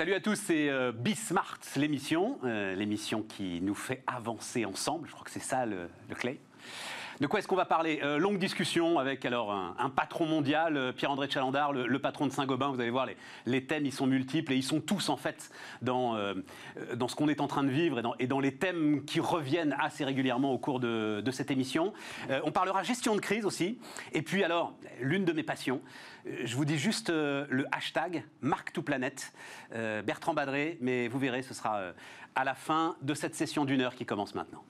Salut à tous, c'est euh, l'émission, euh, l'émission qui nous fait avancer ensemble. Je crois que c'est ça le clé. De quoi est-ce qu'on va parler? Euh, Longue discussion avec alors un, patron mondial, euh, Pierre-André Chalandard, le, patron de Saint-Gobain. Vous allez voir, les, thèmes, ils sont multiples et ils sont tous en fait dans, euh, dans ce qu'on est en train de vivre et dans, les thèmes qui reviennent assez régulièrement au cours de, cette émission. On parlera gestion de crise aussi. Et puis alors, l'une de mes passions, je vous dis juste le hashtag Mark2Planet, euh, Bertrand Badré, mais vous verrez, ce sera à la fin de cette session d'une heure qui commence maintenant.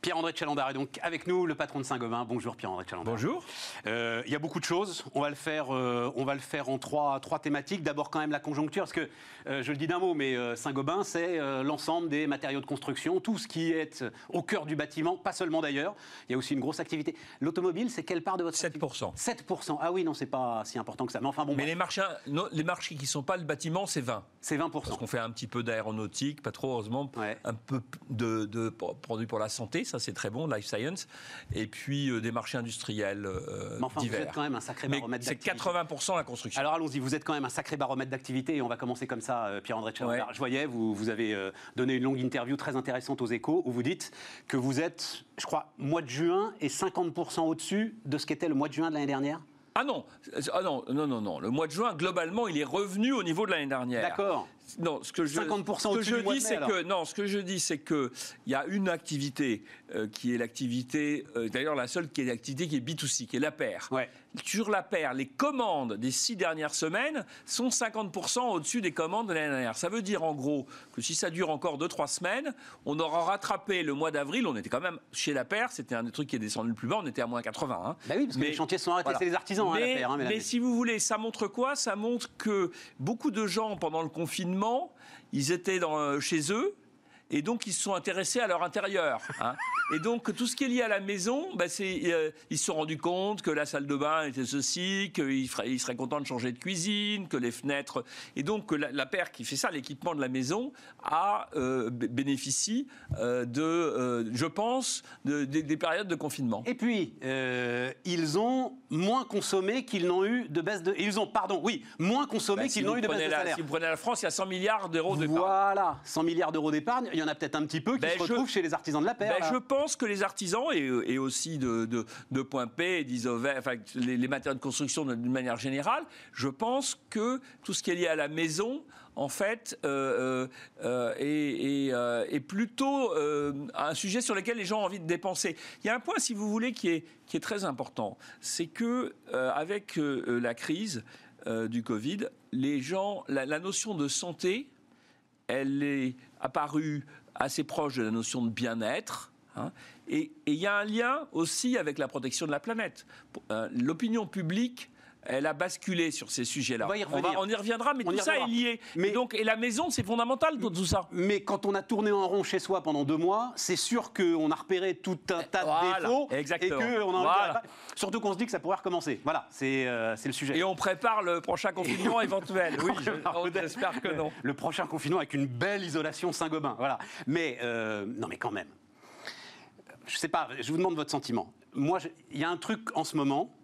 Pierre-André Chalandard est donc avec nous, le patron de Saint-Gobain. Bonjour Pierre-André Chalandard. Bonjour. Euh, Il y a beaucoup de choses. On va le faire, euh, on va le faire en trois, trois thématiques. D'abord, quand même, la conjoncture, parce que euh, je le dis d'un mot, mais Saint-Gobain, c'est l'ensemble des matériaux de construction, tout ce qui est au cœur du bâtiment, pas seulement d'ailleurs. Il y a aussi une grosse activité. L'automobile, c'est quelle part de votre 7%. 7%. Ah oui, non, c'est pas si important que ça. Mais enfin bon, Mais bref, les marchés, non, les marchés qui ne sont pas le bâtiment, c'est 20. c'est 20%. Parce qu'on fait un petit peu d'aéronautique, pas trop heureusement, Ouais. un peu de, de produits pour la santé, ça c'est très bon, life science, et puis euh, des marchés industriels euh, Mais enfin, vous êtes quand même un sacré baromètre c'est d'activité. 80% la construction. Alors allons-y, vous êtes quand même un sacré baromètre d'activité et on va commencer comme ça, euh, Pierre-André Chalandard. Ouais. Je voyais, vous, vous avez donné une longue interview très intéressante aux échos où vous dites que vous êtes, je crois, mois de juin et 50% au-dessus de ce qu'était le mois de juin de l'année dernière Ah non, ah non, non, non, non. Le mois de juin, globalement, il est revenu au niveau de l'année dernière. D'accord. Non, ce que je, 50% ce que au-dessus je du mois dis, c'est que non, ce que je dis, c'est que il y a une activité euh, qui est l'activité, euh, d'ailleurs la seule qui est l'activité qui est B2C, qui est la paire. Ouais. Sur la paire, les commandes des six dernières semaines sont 50% au-dessus des commandes de l'année dernière. Ça veut dire en gros que si ça dure encore 2-3 semaines, on aura rattrapé le mois d'avril. On était quand même chez la paire, c'était un des trucs qui est descendu le plus bas. On était à moins 80. hein. Bah oui, parce que Mais- les chantiers sont arrêtés, voilà. c'est les artisans, hein, mais, la paire, hein, mais si vous voulez, ça montre quoi? Ça montre que beaucoup de gens, pendant le confinement, ils étaient chez eux. Et donc, ils se sont intéressés à leur intérieur. hein. Et donc, tout ce qui est lié à la maison, bah, euh, ils se sont rendus compte que la salle de bain était ceci, qu'ils seraient contents de changer de cuisine, que les fenêtres. Et donc, que la, la paire qui fait ça, l'équipement de la maison, a, euh, bénéficie euh, de, euh, je pense, de- des- des périodes de confinement. Et puis, ils ont moins consommé qu'ils n'ont eu de baisse de... Ils ont, pardon, oui, moins consommé Bah, qu'ils n'ont eu de baisse de la- salaire. Si vous prenez la France, il y a 100 milliards d'euros de Voilà, 100 milliards d'euros d'épargne. Il y en a peut-être un petit peu qui Ben, se je- retrouvent chez les artisans de la paire. Ben, je pense que les artisans et, et aussi de, de, de Point P enfin les, les matériaux de construction d'une manière générale, je pense que tout ce qui est lié à la maison, en fait, euh, euh, euh, euh, plutôt un sujet sur lequel les gens ont envie de dépenser. Il y a un point, si vous voulez, qui est, qui est très important, c'est que avec la crise du Covid, les gens, la, la notion de santé, elle est apparue assez proche de la notion de bien-être. hein. et il y a un lien aussi avec la protection de la planète. Euh, L'opinion publique, elle a basculé sur ces sujets-là. On va y va- revenir. on y reviendra, mais On tout ça est lié. Mais- Et donc, et la maison, c'est fondamental tout, tout ça. Mais quand on a tourné en rond chez soi pendant deux mois, c'est sûr qu'on a repéré tout un tas de Voilà, défauts exactement. et qu'on a envie Voilà. de- Surtout qu'on se dit que ça pourrait recommencer. Voilà, c'est euh, le sujet. Et on prépare le prochain confinement éventuel. Oui, je- prépare on peut-être espère que non. Le prochain confinement avec une belle isolation Saint-Gobain. Voilà. Mais euh, non, mais quand même. Je sais pas. Je vous demande votre sentiment. Moi, il y a un truc en ce moment.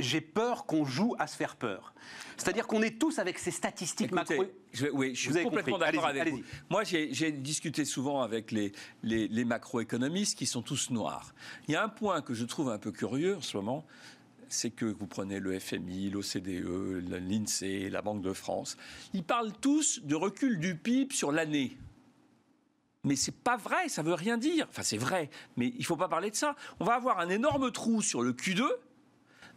J'ai peur qu'on joue à se faire peur. C'est-à-dire qu'on est tous avec ces statistiques Écoutez, macro. je, oui, je Vous suis complètement d'accord avec vous. Moi, j'ai j'ai discuté souvent avec les, les, les macroéconomistes qui sont tous noirs. Il y a un point que je trouve un peu curieux en ce moment, c'est que vous prenez le FMI, l'OCDE, l'INSEE, la Banque de France, ils parlent tous de recul du PIB sur l'année. Mais c'est pas vrai, ça veut rien dire. Enfin, c'est vrai, mais il faut pas parler de ça. On va avoir un énorme trou sur le Q2,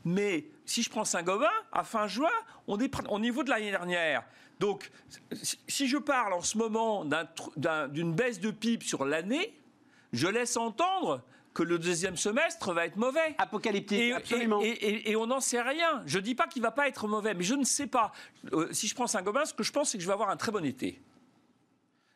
mais si je prends Saint-Gobain, à fin juin, on est au niveau de l'année dernière. Donc, si- je parle en ce moment d'une baisse de PIB sur l'année, je laisse entendre que le deuxième semestre va être mauvais. Apocalyptique, Et, absolument. et- et- et on n'en sait rien. Je ne dis pas qu'il va pas être mauvais, mais je ne sais pas. Euh, si je prends Saint-Gobain, ce que je pense, c'est que je vais avoir un très bon été.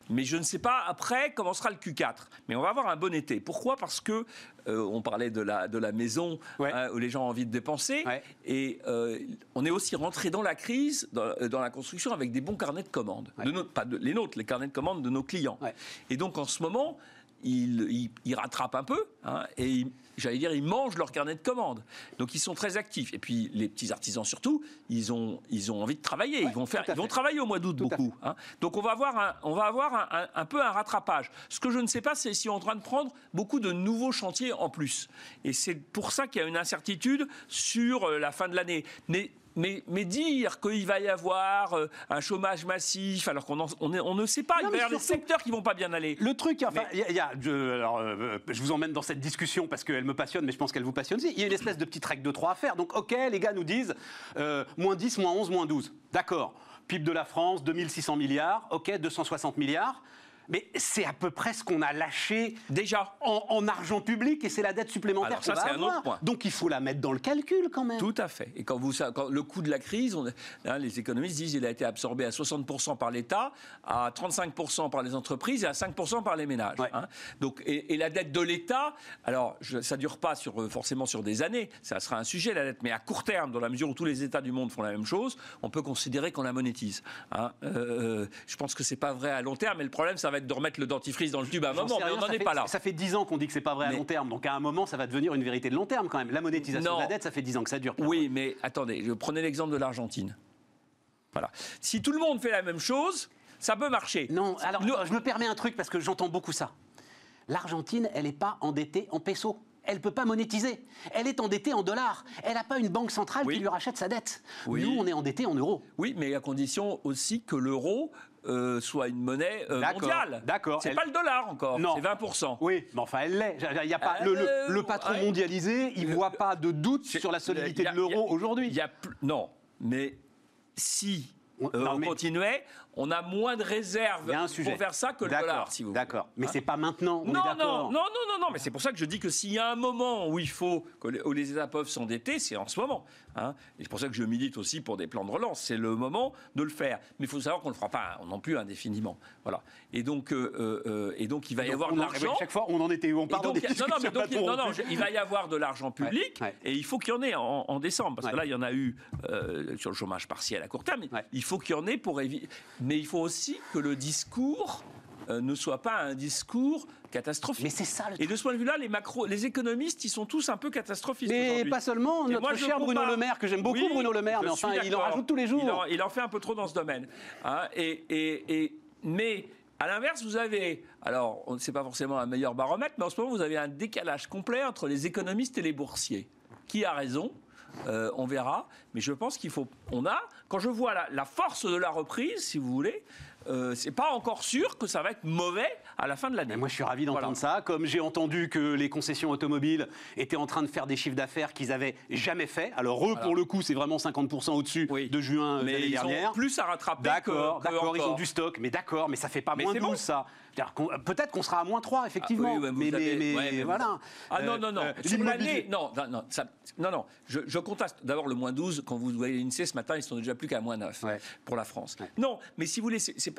Mais je ne sais pas après comment sera le Q4. Mais on va avoir un bon été. Pourquoi? Parce que euh, on parlait de la, de la maison Ouais. hein, où les gens ont envie de dépenser. Ouais. Et euh, on est aussi rentré dans la crise, dans, euh, dans la construction, avec des bons carnets de commandes. Ouais. De nos- pas de- les nôtres, les carnets de commandes de nos clients. Et donc en ce moment, ils, ils, rattrapent un peu hein, et j'allais dire, ils mangent leur carnet de commandes. Donc ils sont très actifs. Et puis les petits artisans surtout, ils ont, ils ont envie de travailler. ils vont faire, ils vont travailler au mois d'août beaucoup. Hein. Donc on va avoir, un, on va avoir un, un, peu un rattrapage. Ce que je ne sais pas, c'est si on est en train de prendre beaucoup de nouveaux chantiers en plus. Et c'est pour ça qu'il y a une incertitude sur euh, la fin de l'année. Mais mais, dire qu'il va y avoir euh, un chômage massif, alors qu'on on, ne sait pas, il va y avoir des secteurs qui vont pas bien aller. Le truc, enfin, il y a, je, alors, euh, je vous emmène dans cette discussion parce qu'elle me passionne, mais je pense qu'elle vous passionne aussi. Il y a une espèce de petite règle de trois à faire. Donc, OK, les gars nous disent euh, moins 10, moins 11, moins 12. D'accord. PIB de la France, 2600 milliards. OK, 260 milliards. Mais c'est à peu près ce qu'on a lâché déjà en, argent public et c'est la dette supplémentaire ça, c'est un autre point. Donc il faut la mettre dans le calcul quand même. Tout à fait. Et quand vous quand le coût de la crise, on, hein, les économistes disent qu'il a été absorbé à 60% par l'État, à 35% par les entreprises et à 5% par les ménages. Hein. Donc et, la dette de l'État, alors je, ça dure pas sur euh, forcément sur des années, ça sera un sujet la dette, mais à court terme, dans la mesure où tous les États du monde font la même chose, on peut considérer qu'on la monétise. Hein. Euh, euh, je pense que c'est pas vrai à long terme, mais le problème ça va de remettre le dentifrice dans le tube à un moment, mais on n'en est pas là. Ça fait 10 ans qu'on dit que c'est pas vrai à long terme, donc à un moment, ça va devenir une vérité de long terme quand même. La monétisation de la dette, ça fait 10 ans que ça dure. Oui, mais attendez, je prenais l'exemple de l'Argentine. Voilà. Si tout le monde fait la même chose, ça peut marcher. Non, alors je me permets un truc parce que j'entends beaucoup ça. L'Argentine, elle n'est pas endettée en pesos elle ne peut pas monétiser. Elle est endettée en dollars. Elle n'a pas une banque centrale qui lui rachète sa dette. Nous, on est endetté en euros. Oui, mais à condition aussi que l'euro euh, soit une monnaie euh, mondiale. D'accord. C'est pas le dollar encore. C'est 20%. Oui, mais enfin, elle l'est. Il y a pas le, le, patron mondialisé, il ne voit pas de doute sur la solidité de l'euro aujourd'hui. Non, mais si on, euh, continuait, on a moins de réserves pour faire ça que le dollar, si vous D'accord, mais c'est pas maintenant. non, non, non, non, non, non, mais c'est pour ça que je dis que s'il y a un moment où il faut que les, où les États peuvent s'endetter, c'est en ce moment. Hein. Et c'est pour ça que je milite aussi pour des plans de relance. C'est le moment de le faire. Mais il faut savoir qu'on ne le fera pas non plus indéfiniment. Voilà. Et donc, euh, euh, et donc il va y avoir de l'argent. Chaque fois, on en était où? On parle de non, non, mais donc, non, non, il va y avoir de l'argent public et il faut qu'il y en ait en, décembre. Parce que là, il y en a eu sur le chômage partiel à court terme. Il faut qu'il y en ait pour éviter. Mais il faut aussi que le discours euh, ne soit pas un discours catastrophique. Mais c'est ça. Le Et de ce point de vue-là, les macro, les économistes, ils sont tous un peu catastrophistes. Mais pas seulement. notre cher Bruno Le Maire, que j'aime beaucoup, Bruno Le Maire, mais enfin, il en rajoute tous les jours. Il en, fait un peu trop dans ce domaine. Hein. et, et, mais à l'inverse, vous avez, alors, on ne sait pas forcément un meilleur baromètre, mais en ce moment, vous avez un décalage complet entre les économistes et les boursiers. Qui a raison euh, on verra. Mais je pense qu'il faut. On a. Quand je vois la, force de la reprise, si vous voulez, euh, c'est pas encore sûr que ça va être mauvais à la fin de l'année. Moi, je suis ravi d'entendre ça. Comme j'ai entendu que les concessions automobiles étaient en train de faire des chiffres d'affaires qu'ils avaient jamais fait. Alors eux, pour le coup, c'est vraiment 50% au-dessus de juin mais l'année dernière. Ont plus à rattraper. D'accord, d'accord, ils ont du stock, mais d'accord, mais ça fait pas moins de bon. ça. Peut-être qu'on sera à moins 3, effectivement. Ah, mais, mais, voilà. Ah non, non, non. Euh, Sur l'année, non, non, non, non, Je, je contraste. D'abord, le moins 12, quand vous voyez l'INSEE ce matin, ils sont déjà plus qu'à moins 9 pour la France. Non, mais si vous voulez, c'est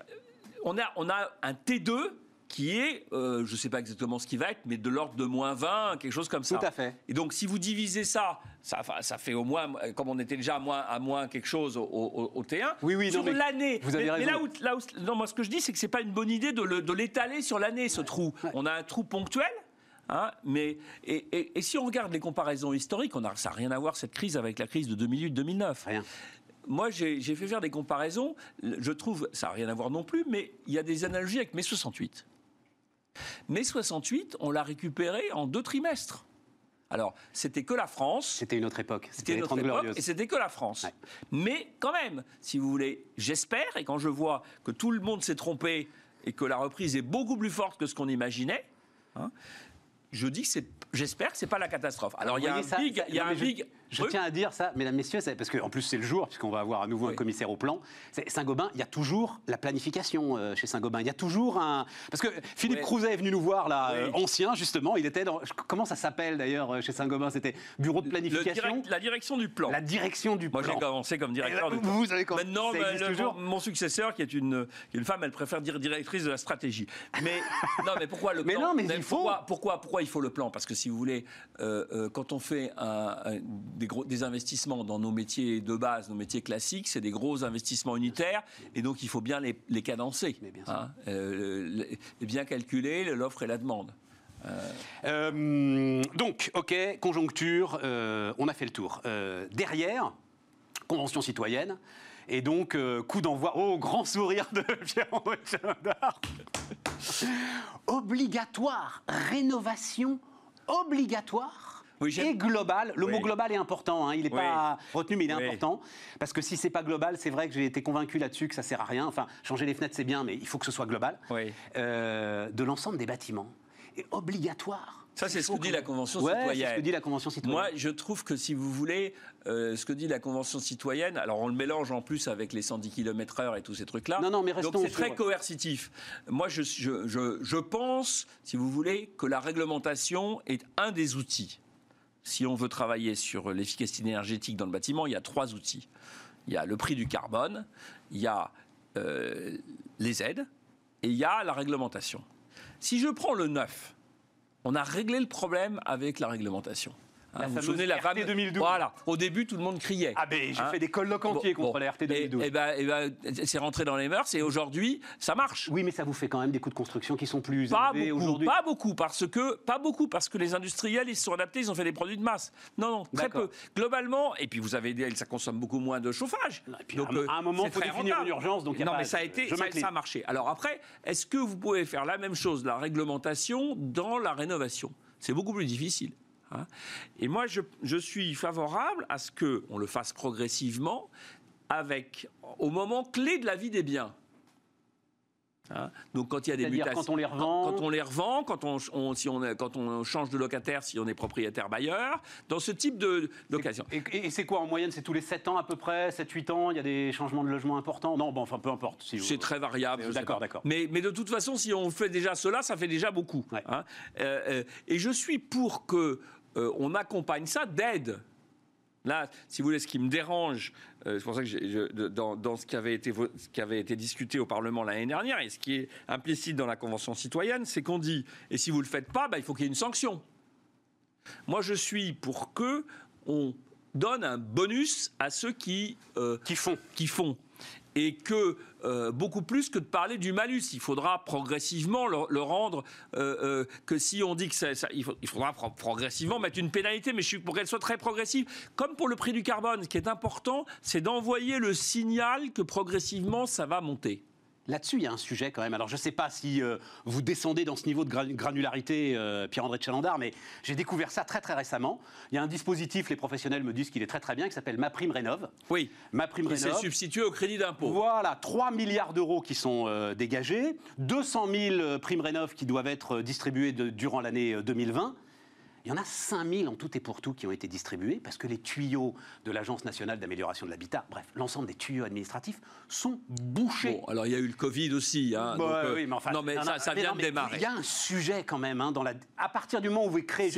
on, a, on a un T2 qui est, euh, je ne sais pas exactement ce qui va être, mais de l'ordre de moins 20, quelque chose comme ça. Tout à fait. Et donc, si vous divisez ça, ça, ça fait au moins, comme on était déjà à moins, à moins quelque chose au, T1, oui, oui, sur l'année. Vous avez raison. Mais là où, là non, moi, ce que je dis, c'est que ce n'est pas une bonne idée de l'étaler sur l'année, ce trou. On a un trou ponctuel. Hein, mais, et, et, si on regarde les comparaisons historiques, on a, ça n'a rien à voir cette crise avec la crise de 2008-2009. Rien moi, j'ai fait faire des comparaisons. Je trouve, ça n'a rien à voir non plus, mais il y a des analogies avec mai 68. Mai 68, on l'a récupéré en deux trimestres. Alors, c'était que la France. C'était une autre époque. C'était une autre époque, et c'était que la France. Mais quand même, si vous voulez, j'espère, et quand je vois que tout le monde s'est trompé et que la reprise est beaucoup plus forte que ce qu'on imaginait, hein, je dis que c'est, j'espère que c'est pas la catastrophe. Alors il y a un big, il y a un big. Je tiens à dire ça, mesdames, messieurs, parce qu'en plus c'est le jour, puisqu'on va avoir à nouveau un commissaire au plan. Saint-Gobain, il y a toujours la planification euh, chez Saint-Gobain. Il y a toujours un. Parce que Philippe Crouzet est venu nous voir, là, euh, ancien, justement. Il était dans. Comment ça s'appelle d'ailleurs euh, chez Saint-Gobain? C'était bureau de planification? La direction du plan. La direction du plan. Moi j'ai commencé comme directeur. du plan. Vous avez commencé. Maintenant, mon, successeur, qui est une, une, femme, elle préfère dire directrice de la stratégie. Mais non, mais pourquoi le plan? Mais non, mais il faut. Pourquoi, pourquoi, pourquoi, il faut le plan? Parce que si vous voulez, quand on fait un gros, des investissements dans nos métiers de base, nos métiers classiques, c'est des gros investissements unitaires, et donc il faut bien les, les cadencer, Mais bien sûr. hein, euh, bien calculer l'offre et la demande. Euh, donc, ok, conjoncture, euh, on a fait le tour. Euh, derrière, convention citoyenne. Et donc, euh, coup d'envoi. Oh, grand sourire de Pierre-André. Obligatoire, rénovation obligatoire Oui, et global. Le Oui. mot global est important, hein, il n'est Oui. pas retenu, mais il est important. Parce que si c'est pas global, c'est vrai que j'ai été convaincu là-dessus que ça sert à rien. Enfin, changer les fenêtres, c'est bien, mais il faut que ce soit global. Euh, de l'ensemble des bâtiments. Et obligatoire. Ça, c'est ce que dit la. Convention Ouais, citoyenne. C'est ce que dit la Convention citoyenne. Moi, je trouve que si vous voulez, euh, ce que dit la Convention citoyenne, alors on le mélange en plus avec les 110 km/h et tous ces trucs-là. Non, non, mais Donc restons c'est très coercitif. Moi, je, je, je, je pense, si vous voulez, que la réglementation est un des outils. Si on veut travailler sur l'efficacité énergétique dans le bâtiment, il y a trois outils. Il y a le prix du carbone, il y a euh, les aides et il y a la réglementation. Si je prends le neuf, on a réglé le problème avec la réglementation. Hein, La vous vous souvenez la RT fameuse- 2012. Voilà. Au début, tout le monde criait. Ah ben, j'ai Hein fait des colloques entiers Bon, contre bon. la RT 2012. Et, et ben, et ben, c'est rentré dans les mœurs et aujourd'hui, ça marche. Oui, mais ça vous fait quand même des coûts de construction qui sont plus Pas élevés aujourd'hui. pas beaucoup, parce que pas beaucoup, parce que les industriels ils se sont adaptés, ils ont fait des produits de masse. Non, non, très peu. Globalement, et puis vous avez dit, ça consomme beaucoup moins de chauffage. Et puis, à un- à un moment, c'est faut définir rentable. une urgence, donc il y a non, pas- mais ça a été, je ça, m'incline. ça a marché. Alors après, est-ce que vous pouvez faire la même chose, la réglementation, dans la rénovation? C'est beaucoup plus difficile. Hein. Et moi, je, je suis favorable à ce que on le fasse progressivement, avec au moment clé de la vie des biens. Hein. Donc quand il y a des mutations, quand on les revend quand on les revend, quand on, on- si on, quand on change de locataire, si on est propriétaire bailleur, dans ce type de- d'occasion. Et, et- et c'est quoi en moyenne C'est tous les 7 ans à peu près 7-8 ans Il y a des changements de logement importants? Non, bon, enfin peu importe. Si C'est très variable. Euh, d'accord, d'accord. Mais, mais de toute façon, si on fait déjà cela, ça fait déjà beaucoup. Ouais. hein. Euh, euh, et je suis pour que euh, on accompagne ça d'aide. Là, si vous voulez, ce qui me dérange, euh, c'est pour ça que je- dans, dans ce, qui avait été, vo- ce qui avait été discuté au Parlement l'année dernière, et ce qui est implicite dans la Convention citoyenne, c'est qu'on dit, et si vous ne le faites pas, bah, il faut qu'il y ait une sanction. Moi, je suis pour que on donne un bonus à ceux qui euh, Qui font qui font. Et que euh, beaucoup plus que de parler du malus, il faudra progressivement le, rendre. euh, euh, que si on dit que ça, ça- il, faudra pro- progressivement mettre une pénalité, mais je suis pour qu'elle soit très progressive. Comme pour le prix du carbone, ce qui est important, c'est d'envoyer le signal que progressivement ça va monter. Là-dessus, il y a un sujet quand même. Alors, je ne sais pas si euh, vous descendez dans ce niveau de gra- granularité, euh, Pierre-André Chalandard, mais j'ai découvert ça très très récemment. Il y a un dispositif, les professionnels me disent qu'il est très très bien, qui s'appelle Ma Prime Rénov. Oui. Ma Prime Et c'est Rénov. substitué au crédit d'impôt. Voilà, 3 milliards d'euros qui sont euh, dégagés, 200 000 euh, primes rénov qui doivent être euh, distribuées de- durant l'année euh, 2020. Il y en a 5 000 en tout et pour tout qui ont été distribués parce que les tuyaux de l'Agence nationale d'amélioration de l'habitat, bref, l'ensemble des tuyaux administratifs sont bouchés. Bon, alors il y a eu le Covid aussi. Hein, Bah, donc, euh, oui, mais enfin, non, mais non, ça, non, ça mais vient de mais démarrer. Il y a un sujet quand même hein, dans la. À partir du moment où vous créez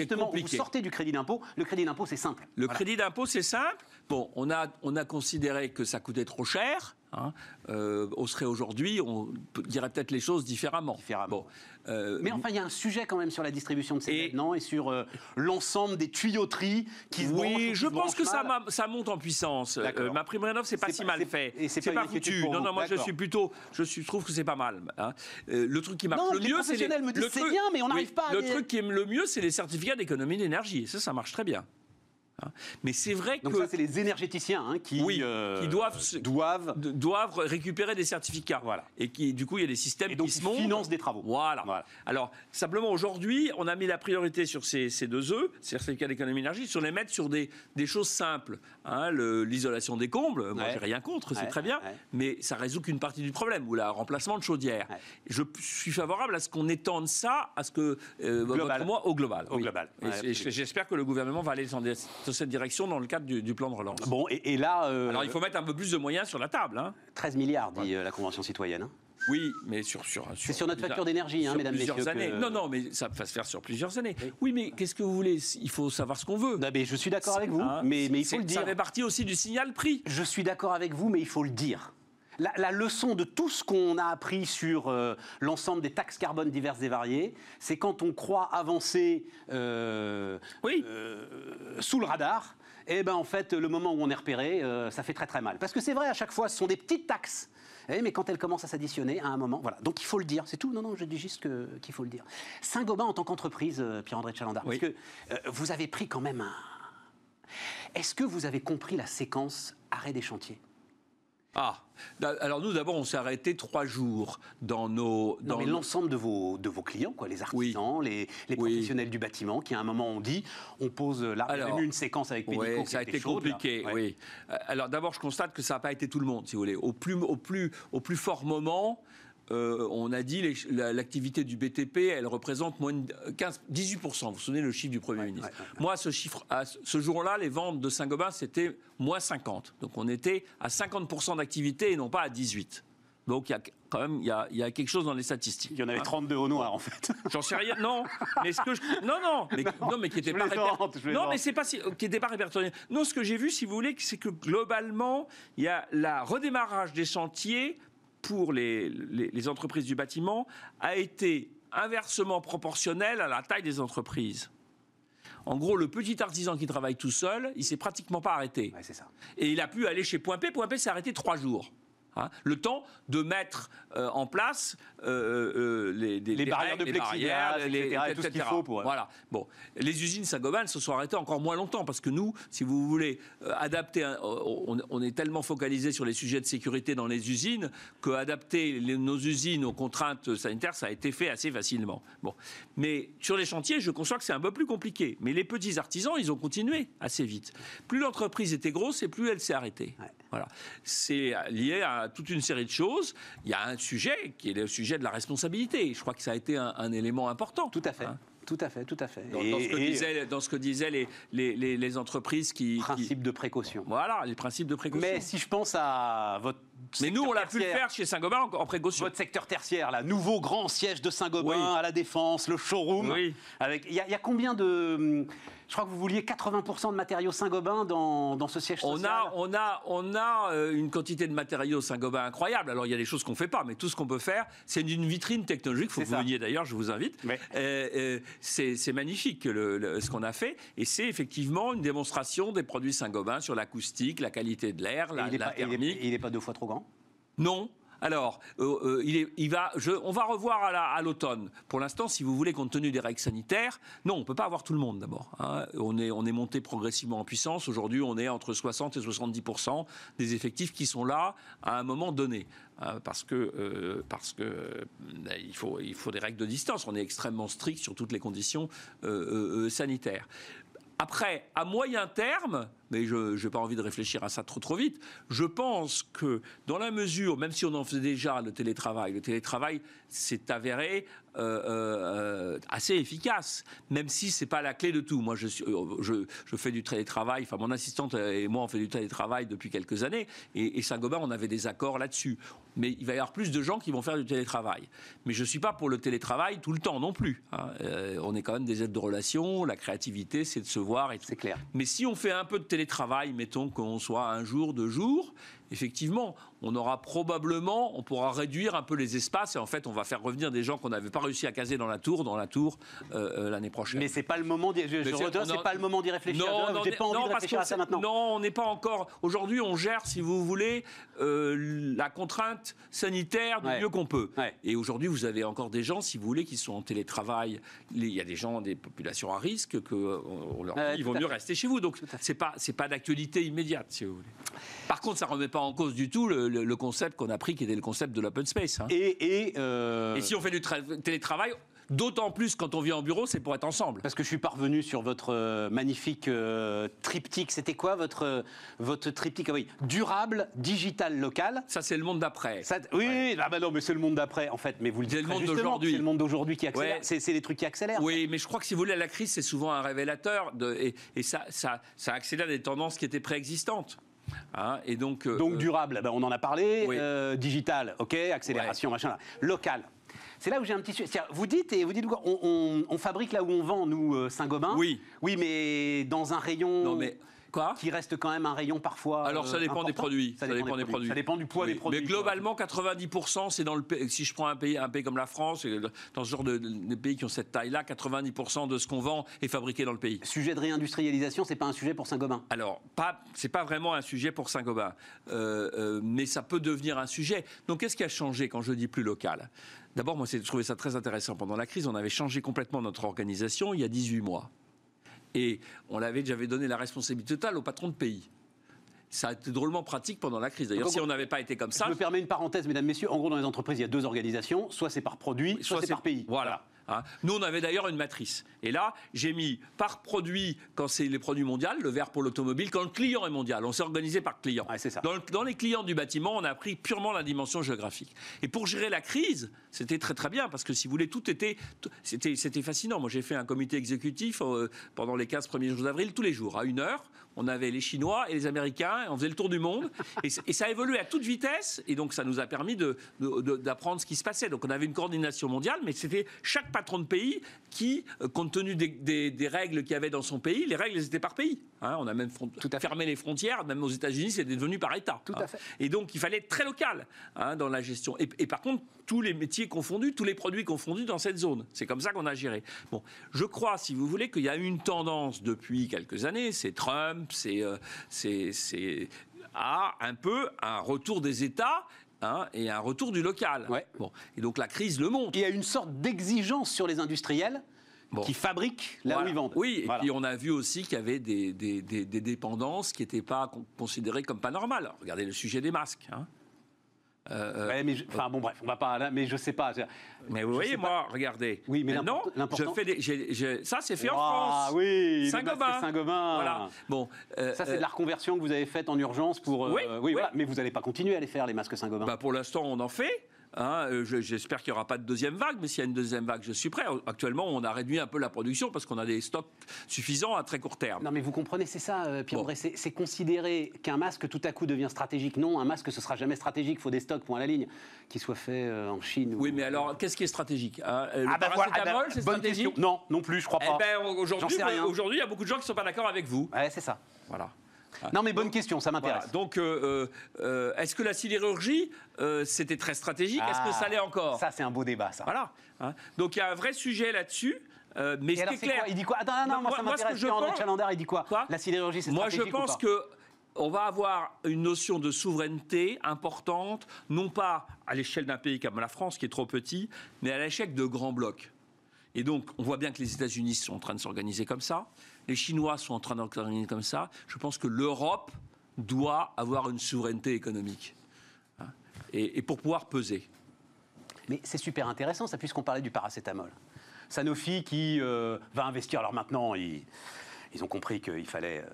sortez du crédit d'impôt. Le crédit d'impôt, c'est simple. Le Voilà. crédit d'impôt, c'est simple. Bon, on a, on a considéré que ça coûtait trop cher. Hein. Euh, on serait aujourd'hui, on dirait peut-être les choses différemment. Différemment. Bon, euh, Mais enfin, il y a un sujet quand même sur la distribution de ces Et- non Et sur euh, l'ensemble des tuyauteries qui se oui, je se pense que ça, monte en puissance. Euh, ma prime rénov, c'est pas si pas- mal fait. c'est pas inquiétude foutu. Non, non, moi je suis plutôt, je suis, trouve que c'est pas mal. hein. Le truc qui marche le les mieux, c'est professionnels me disent le truc- bien, mais on oui, n'arrive pas à Le les- truc qui est le mieux, c'est les certificats d'économie d'énergie. Et ça, ça marche très bien. Hein. Mais c'est vrai Donc que ça, c'est les énergéticiens hein, qui, Oui, euh, qui doivent doivent doivent récupérer des certificats. Voilà. Et qui, du coup, il y a des systèmes et donc qui se ils montent. financent des travaux. Voilà. Voilà. Alors, simplement, aujourd'hui, on a mis la priorité sur ces, ces deux œufs, certificats d'économie d'énergie, sur les mettre sur des, des choses simples. Hein, L'isolation des combles, moi, Ouais. j'ai rien contre, c'est Ouais, très bien, ouais. mais ça résout qu'une partie du problème, ou le remplacement de chaudière. Je suis favorable à ce qu'on étende ça à ce que, euh, votre moi, au global. Au global. Et- et j'espère que le gouvernement va aller dans, des- cette direction dans le cadre du, du plan de relance. Bon, et, et là, euh, Alors, il faut mettre un peu plus de moyens sur la table. Hein. 13 milliards, dit euh, la Convention citoyenne. hein. Oui, mais sur. sur, C'est sur notre facture d'énergie, hein, sur mesdames, plusieurs messieurs. années. que- Non, non, mais ça va se faire sur plusieurs années. Oui, mais qu'est-ce que vous voulez? Il faut savoir ce qu'on veut. Non, mais je suis d'accord avec vous, Hein, mais, mais il faut le Ça dire. fait partie aussi du signal prix. Je suis d'accord avec vous, mais il faut le dire. La, la leçon de tout ce qu'on a appris sur euh, l'ensemble des taxes carbone diverses et variées, c'est quand on croit avancer euh, Oui. euh, sous le radar, eh ben en fait, le moment où on est repéré, ça fait très très mal. Parce que c'est vrai, à chaque fois, ce sont des petites taxes. Eh, mais quand elles commencent à s'additionner, à un moment, voilà. Donc il faut le dire, c'est tout. Non, non, je dis juste qu'il faut le dire. Saint-Gobain en tant qu'entreprise, Pierre-André Chalandard, Oui. parce que euh, vous avez pris quand même un. Est-ce que vous avez compris la séquence arrêt des chantiers? Ah, alors nous d'abord on s'est arrêté trois jours dans nos. Non, dans mais l'ensemble de vos, de vos clients, quoi, les artisans, les, les Oui. professionnels du bâtiment, qui à un moment ont dit, on pose là, a Alors, même eu une séquence avec Pédico Ouais, qui ça a été chaude, compliqué, Ouais. oui. Euh, Alors d'abord, je constate que ça n'a pas été tout le monde, si vous voulez. Au plus, au plus, au plus fort moment, euh, on a dit la- l'activité du BTP, elle représente moins de 15, 18%. Vous vous souvenez le chiffre du Premier ministre ouais, ouais. Moi, ce chiffre, à ce jour-là, les ventes de Saint-Gobain, c'était moins 50. Donc on était à 50% d'activité et non pas à 18. Donc il y a quand même il y a, il y a quelque chose dans les statistiques. Il y en avait hein. 32 au noir, en fait. J'en sais rien. Non, mais ce que je... non, non, mais, non, mais qui était je pas plaisante, réper- je plaisante. Non, mais c'est pas si... qui était pas répertorié. Non, ce que j'ai vu, si vous voulez, c'est que globalement, il y a la redémarrage des chantiers pour les, les, les entreprises du bâtiment a été inversement proportionnel à la taille des entreprises. En gros, le petit artisan qui travaille tout seul, il s'est pratiquement pas arrêté. Ouais, c'est ça. Et il a pu aller chez Point P. Point P s'est arrêté trois jours. Hein, le temps de mettre euh, en place euh, euh, les, des- Les barrières règles, de les plexiglas, les- etc., et tout ce qu'il faut pour- Voilà. Bon, les usines Saint-Gobain elles se sont arrêtées encore moins longtemps parce que nous, si vous voulez euh, adapter, un- on, on est tellement focalisé sur les sujets de sécurité dans les usines que adapter les- nos usines aux contraintes sanitaires, ça a été fait assez facilement. Bon, mais sur les chantiers, je conçois que c'est un peu plus compliqué. Mais les petits artisans, ils ont continué assez vite. Plus l'entreprise était grosse et plus elle s'est arrêtée. Ouais. Voilà. C'est lié à toute une série de choses. Il y a un sujet qui est le sujet de la responsabilité. Je crois que ça a été un, un élément important. Tout à fait. Hein. Tout à fait, tout à fait. Dans, Et- dans ce que et, disaient, dans ce que disaient les, les, les- les entreprises qui, qui- principe de précaution. Voilà, les principes de précaution. Mais si je pense à votre. Mais nous, on l'a pu le faire chez Saint-Gobain en, en précaution. Votre secteur tertiaire, là, nouveau grand siège de Saint-Gobain Oui. à la Défense, le showroom. Oui. Avec, il y, a- il y a combien de. Je crois que vous vouliez 80% de matériaux Saint-Gobain dans, dans ce siège On social. a, on a, on a euh, une quantité de matériaux Saint-Gobain incroyable. Alors il y a des choses qu'on fait pas, mais tout ce qu'on peut faire, c'est une vitrine technologique. Il faut que vous veniez d'ailleurs, je vous invite. Euh, euh, c'est magnifique le- le- ce qu'on a fait, et c'est effectivement une démonstration des produits Saint-Gobain sur l'acoustique, la qualité de l'air, la, n'est thermique. il est pas deux fois trop Non. Alors, euh, euh, il est, il va, je, on va revoir à la- à l'automne. Pour l'instant, si vous voulez, compte tenu des règles sanitaires, non, on peut pas avoir tout le monde d'abord. hein. On est, on est monté progressivement en puissance. Aujourd'hui, on est entre 60 et 70% des effectifs qui sont là à un moment donné, hein, parce que, euh, parce que euh, il faut, il faut des règles de distance. On est extrêmement strict sur toutes les conditions sanitaires. Après, à moyen terme, mais je n'ai pas envie de réfléchir à ça trop trop vite, je pense que dans la mesure, même si on en faisait déjà le télétravail, le télétravail s'est avéré euh, euh, assez efficace, même si c'est pas la clé de tout. Moi, je, suis, euh, je, je fais du télétravail, enfin mon assistante et moi on fait du télétravail depuis quelques années, et, et Saint-Gobain on avait des accords là-dessus. Mais il va y avoir plus de gens qui vont faire du télétravail. Mais je suis pas pour le télétravail tout le temps non plus. hein. Euh, on est quand même des aides de relation, la créativité c'est de se voir et tout. C'est clair. Mais si on fait un peu de télétravail, mettons qu'on soit un jour, deux jours, effectivement, on aura probablement, on pourra réduire un peu les espaces et en fait, on va faire revenir des gens qu'on n'avait pas réussi à caser dans la tour, dans la tour euh, euh, l'année prochaine. Mais c'est pas le moment d'y, je, je c'est- pas le moment d'y réfléchir. Non, non, pas non, envie de réfléchir à ça maintenant. Non, on n'est pas encore. Aujourd'hui, on gère, si vous voulez, euh, la contrainte sanitaire du Ouais. mieux qu'on peut. Ouais. Et aujourd'hui, vous avez encore des gens, si vous voulez, qui sont en télétravail. Il y a des gens, des populations à risque, que on leur dit, il vaut mieux rester chez vous. Donc, c'est pas, c'est pas d'actualité immédiate, si vous voulez. Par contre, ça remet pas en cause du tout le, le- le concept qu'on a pris, qui était le concept de l'open space. hein. Et, et, euh, Et si on fait du tra- télétravail, d'autant plus quand on vient en bureau, c'est pour être ensemble. Parce que je suis parvenu sur votre euh, magnifique euh, triptyque. C'était quoi votre, euh, votre triptyque? Ah oui, durable, digital, local. Ça, c'est le monde d'après. Oui, ah bah non, mais c'est le monde d'après, en fait. Mais vous le dites C'est le monde d'aujourd'hui. C'est le monde d'aujourd'hui qui accélère. Ouais. C'est, c'est les trucs qui accélèrent. Oui, mais je crois que si vous voulez, la crise, c'est souvent un révélateur de, et, et ça, ça, ça accélère des tendances qui étaient préexistantes. Hein, et donc, euh, Donc durable, eh ben, on en a parlé. Oui. Euh, digital, ok, accélération, machin. là. Local. C'est là où j'ai un petit Vous dites et vous dites quoi on, on- on fabrique là où on vend nous euh, Saint-Gobain. Oui. Oui, mais dans un rayon. Non, mais Quoi Qui reste quand même un rayon parfois. Alors ça euh, dépend des produits. Ça, dépend, des produits. Ça dépend du poids Oui. des produits. Mais globalement, 90%, c'est dans le pays. Si je prends un pays, un pays comme la France, et dans ce genre de, de pays qui ont cette taille-là, 90% de ce qu'on vend est fabriqué dans le pays. Sujet de réindustrialisation, c'est pas un sujet pour Saint-Gobain. Alors, pas, c'est pas vraiment un sujet pour Saint-Gobain, Euh, euh, mais ça peut devenir un sujet. Donc, qu'est-ce qui a changé quand je dis plus local? D'abord, moi, j'ai trouvé ça très intéressant. Pendant la crise, on avait changé complètement notre organisation il y a 18 mois. Et on avait, j'avais donné la responsabilité totale au patron de pays. Ça a été drôlement pratique pendant la crise. D'ailleurs, si on n'avait pas été comme ça, Je me permets une parenthèse, mesdames, messieurs. En gros, dans les entreprises, il y a deux organisations. Soit c'est par produit, soit, c'est par pays. Voilà. Hein. Nous, on avait d'ailleurs une matrice. Et là, j'ai mis par produit, quand c'est les produits mondiaux, le vert pour l'automobile, quand le client est mondial. On s'est organisé par client. Ouais, ça. Dans, le- dans les clients du bâtiment, on a pris purement la dimension géographique. Et pour gérer la crise, c'était très très bien, parce que si vous voulez, tout était. c'était fascinant. Moi, j'ai fait un comité exécutif euh, pendant les 15 premiers jours d'avril, tous les jours, à une heure. On avait les Chinois et les Américains, on faisait le tour du monde. Et, ça a évolué à toute vitesse, et donc ça nous a permis d'apprendre ce qui se passait. Donc on avait une coordination mondiale, mais c'était chaque patron de pays qui, euh, compte tenu des, des- règles qu'il y avait dans son pays, les règles étaient par pays. Hein, on a même front- Tout à fait. fermé les frontières, même aux États-Unis, c'était devenu par État. Tout hein. à fait. Et donc il fallait être très local hein, dans la gestion. Et, et par contre, tous les métiers confondus, tous les produits confondus dans cette zone. C'est comme ça qu'on a géré. Bon, je crois, si vous voulez, qu'il y a une tendance depuis quelques années, c'est Trump, c'est euh, c'est- c'est à un peu un retour des États. hein, et un retour du local. Ouais. Bon. Et donc la crise le montre. Il y a une sorte d'exigence sur les industriels Bon. qui fabriquent là Voilà. où ils vendent. Oui, et Voilà. puis on a vu aussi qu'il y avait des, des- des- des dépendances qui n'étaient pas con- considérées comme pas normales. Regardez le sujet des masques. hein. Euh, euh, Ouais, mais je- enfin bon bref, on va pas là, mais je sais pas. mais vous voyez, moi, regardez. Oui, mais je fais des, j'ai- ça, c'est fait en Ah France. oui, Saint-Gobain. Saint-Gobain. Voilà. Bon, euh, Ça c'est euh, de la reconversion que vous avez faite en urgence pour. Oui, oui. voilà. Mais vous n'allez pas continuer à les faire les masques Saint-Gobain. bah, pour l'instant, on en fait. Hein. Euh, je- J'espère qu'il n'y aura pas de deuxième vague, mais s'il y a une deuxième vague, je suis prêt. Actuellement, on a réduit un peu la production parce qu'on a des stocks suffisants à très court terme. Non mais vous comprenez, c'est ça, euh, Pierre-André, Bon. c'est considérer qu'un masque tout à coup devient stratégique. Non, un masque ce sera jamais stratégique, il faut des stocks, point à la ligne, qui soient faits euh, en Chine. ou- Oui, mais alors, qu'est-ce qui est stratégique hein Le Ah voilà, paracétamol, ah ben, c'est stratégique question. Non, non plus, je crois Eh pas. ben, aujourd'hui, aujourd'hui, il y a beaucoup de gens qui ne sont pas d'accord avec vous. Ouais, c'est ça. Voilà. Non mais bonne question, ça m'intéresse. Voilà. Donc, euh, euh, euh, est-ce que la sidérurgie, euh, c'était très stratégique? Est-ce que Ah, ça l'est encore? Ça c'est un beau débat, ça. Voilà. hein. Donc, il y a un vrai sujet là-dessus. mais Et ce alors qui est c'est clair, quoi Il dit quoi? Attends, non, non, Non, moi, ça m'intéresse. je pense- Chalandard, il dit quoi, Quoi? La sidérurgie, c'est moi, je stratégique ou pense pas? que on va avoir une notion de souveraineté importante, non pas à l'échelle d'un pays comme la France, qui est trop petit, mais à l'échelle de grands blocs. Et donc, on voit bien que les États-Unis sont en train de s'organiser comme ça, les Chinois sont en train de s'organiser comme ça. Je pense que l'Europe doit avoir une souveraineté économique. Hein. Et, pour pouvoir peser. Mais c'est super intéressant, ça, puisqu'on parlait du paracétamol. Sanofi qui euh, va investir. Alors maintenant, ils, ils ont compris qu'il fallait euh,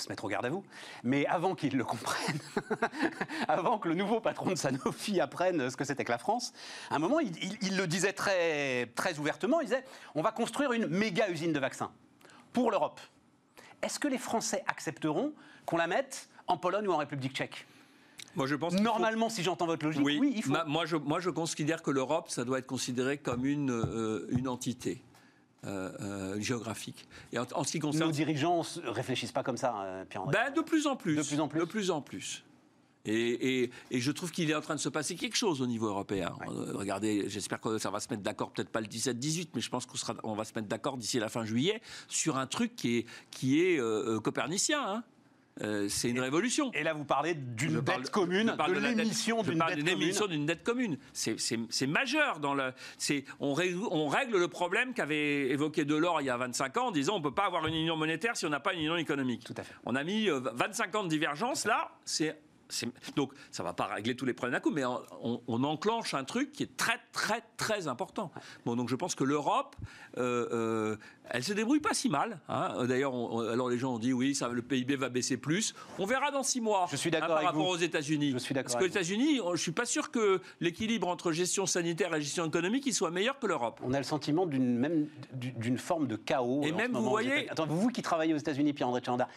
se mettre au garde à vous. Mais avant qu'ils le comprennent, avant que le nouveau patron de Sanofi apprenne ce que c'était que la France, à un moment, il, il- il le disait très, très ouvertement. Il disait on va construire une méga usine de vaccins pour l'Europe. Est-ce que les Français accepteront qu'on la mette en Pologne ou en République tchèque? Moi, je pense faut- Normalement, si j'entends votre logique, oui, il faut. Ma- moi, je, moi, je considère que l'Europe, ça doit être considéré comme une, euh, une entité euh, euh, géographique. Et en, en ce qui Nos concerne. dirigeants ne réfléchissent pas comme ça, euh, Pierre-André. Ben, de plus en plus. De plus en plus. De plus en plus. Et, et- et je trouve qu'il est en train de se passer quelque chose au niveau européen. Regardez, j'espère que ça va se mettre d'accord, peut-être pas le 17-18, mais je pense qu'on sera- on va se mettre d'accord d'ici la fin juillet sur un truc qui est, qui est euh, copernicien. hein. Euh, c'est une révolution. Et là, vous parlez d'une dette commune, de dette- l'émission d'une dette commune. émission d'une dette commune. C'est- majeur dans On, règle- on règle le problème qu'avait évoqué Delors il y a 25 ans en disant on ne peut pas avoir une union monétaire si on n'a pas une union économique. Tout à fait. On a mis euh, 25 ans de divergence là. C'est- donc ça va pas régler tous les problèmes d'un coup, mais on, enclenche un truc qui est très très très important. Bon, donc je pense que l'Europe, euh, euh, elle se débrouille pas si mal. hein. D'ailleurs, alors les gens ont dit oui, ça, le PIB va baisser plus. On verra dans six mois. Je suis d'accord hein, par avec rapport vous. aux États-Unis. Je suis d'accord Parce qu'aux. États-Unis, je suis pas sûr que l'équilibre entre gestion sanitaire et gestion économique il soit meilleur que l'Europe. On a le sentiment d'une même d'une forme de chaos. Et même, vous voyez- Attends, vous qui travaillez aux États-Unis, Pierre-André Chalandard,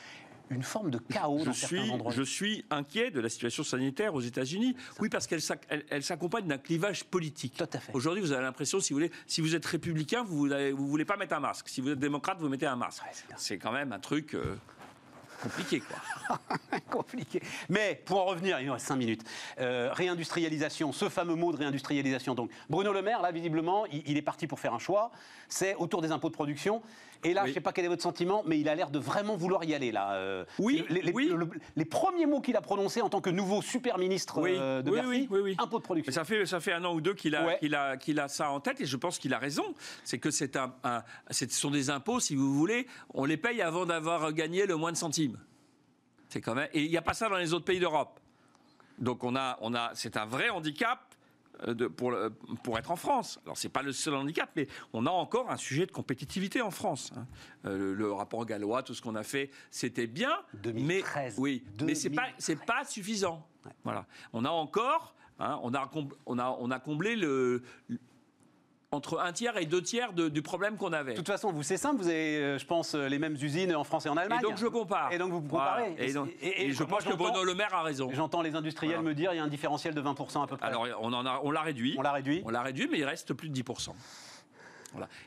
une forme de chaos Je dans certains suis, endroits. je suis inquiet de la situation sanitaire aux États-Unis. Oui, parce qu'elle s'ac- elle- elle s'accompagne d'un clivage politique. Tout à fait. Aujourd'hui, vous avez l'impression, si vous voulez, si vous êtes républicain, vous ne voulez pas mettre un masque. Si vous êtes démocrate, vous mettez un masque. Ouais, c'est quand même un truc. euh, compliqué, quoi. compliqué. Mais pour en revenir, il nous reste 5 minutes. Euh, réindustrialisation, ce fameux mot de réindustrialisation. Donc Bruno Le Maire, là, visiblement, il, est parti pour faire un choix. C'est autour des impôts de production. Et là, je ne sais pas quel est votre sentiment, mais il a l'air de vraiment vouloir y aller, là. Euh, oui, les, oui. les premiers mots qu'il a prononcés en tant que nouveau super ministre euh, de Bercy, impôts de production. ça fait, ça fait un an ou deux qu'il a, a, qu'il a ça en tête, et je pense qu'il a raison. C'est que c'est un, un, ce sont des impôts, si vous voulez, on les paye avant d'avoir gagné le moins de centimes. C'est quand même. Et il n'y a pas ça dans les autres pays d'Europe. Donc on a, on a, c'est un vrai handicap de, pour, pour, être en France. Alors, ce n'est pas le seul handicap, mais on a encore un sujet de compétitivité en France. Hein. Euh, le, rapport gallois, tout ce qu'on a fait, c'était bien. 2013. Mais, oui, mais ce n'est pas, pas suffisant. Voilà. On a encore. Hein, on, a, on, a, on a comblé le, entre un tiers et deux tiers du problème qu'on avait. De toute façon, vous, c'est simple, vous avez, euh, je pense, euh, les mêmes usines en France et en Allemagne. Et donc je compare. Et donc vous comparez. Et, je pense que Bruno Le Maire a raison. J'entends les industriels me dire il y a un différentiel de 20% à peu près. Alors on, en a, on l'a réduit. On l'a réduit. On l'a réduit, mais il reste plus de 10%.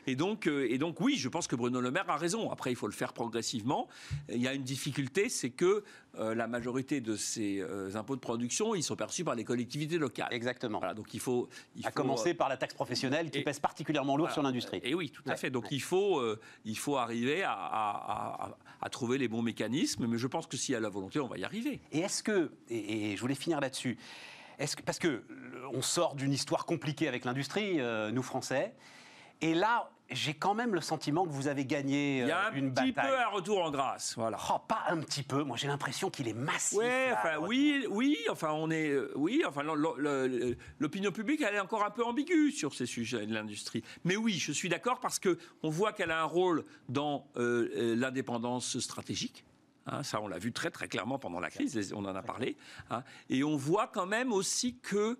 Et, donc, euh, et donc, oui, je pense que Bruno Le Maire a raison. Après, il faut le faire progressivement. Il y a une difficulté, c'est que euh, la majorité de ces euh, impôts de production, ils sont perçus par les collectivités locales. Exactement. Voilà, donc il faut, il à commencer par la taxe professionnelle qui pèse particulièrement lourd sur l'industrie. Et oui, tout à fait. Donc il faut, il faut arriver à, à, trouver les bons mécanismes. Mais je pense que s'il y a la volonté, on va y arriver. Et est-ce que, et, et je voulais finir là-dessus. Est-ce que, parce que on sort d'une histoire compliquée avec l'industrie, nous Français. Et là, j'ai quand même le sentiment que vous avez gagné une bataille. Il y a un petit peu un retour en grâce, voilà. Oh, pas un petit peu. Moi, j'ai l'impression qu'il est massif. Ouais, enfin, oui, oui. Enfin, on est, euh, oui. Enfin, l'opinion publique, elle est encore un peu ambiguë sur ces sujets de l'industrie. Mais oui, je suis d'accord parce que on voit qu'elle a un rôle dans euh, euh, l'indépendance stratégique. Hein, ça, on l'a vu très très clairement pendant la crise, on en a parlé. Hein. et on voit quand même aussi que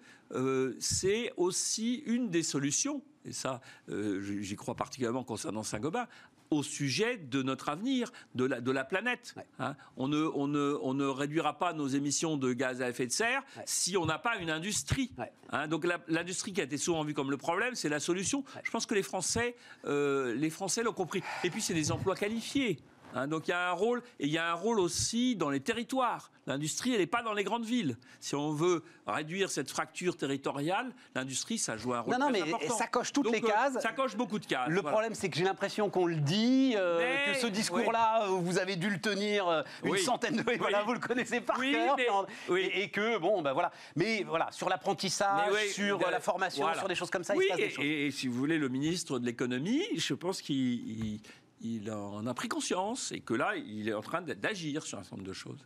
c'est aussi une des solutions et ça, euh, j'y crois particulièrement concernant Saint-Gobain, au sujet de notre avenir, de la, de la planète. Hein. on, ne, on, ne, on, ne, réduira pas nos émissions de gaz à effet de serre si on n'a pas une industrie. Hein. donc l'industrie qui a été souvent vue comme le problème, c'est la solution. Je pense que les Français, euh, les Français l'ont compris. Et puis c'est des emplois qualifiés. Hein, donc il y a un rôle, et il y a un rôle aussi dans les territoires. L'industrie, elle n'est pas dans les grandes villes. Si on veut réduire cette fracture territoriale, l'industrie, ça joue un rôle non, non, mais Ça coche toutes les euh, cases. ça coche beaucoup de cases. Le problème, c'est que j'ai l'impression qu'on le dit, euh, que ce discours-là, euh, vous avez dû le tenir une centaine de fois. Voilà, vous le connaissez par cœur. et, que, bon, ben voilà. Mais voilà, sur l'apprentissage, sur la formation, sur des choses comme ça, il se passe des choses. Et si vous voulez, le ministre de l'économie, je pense qu'il il en a pris conscience et que là, il est en train d'agir sur un certain nombre de choses.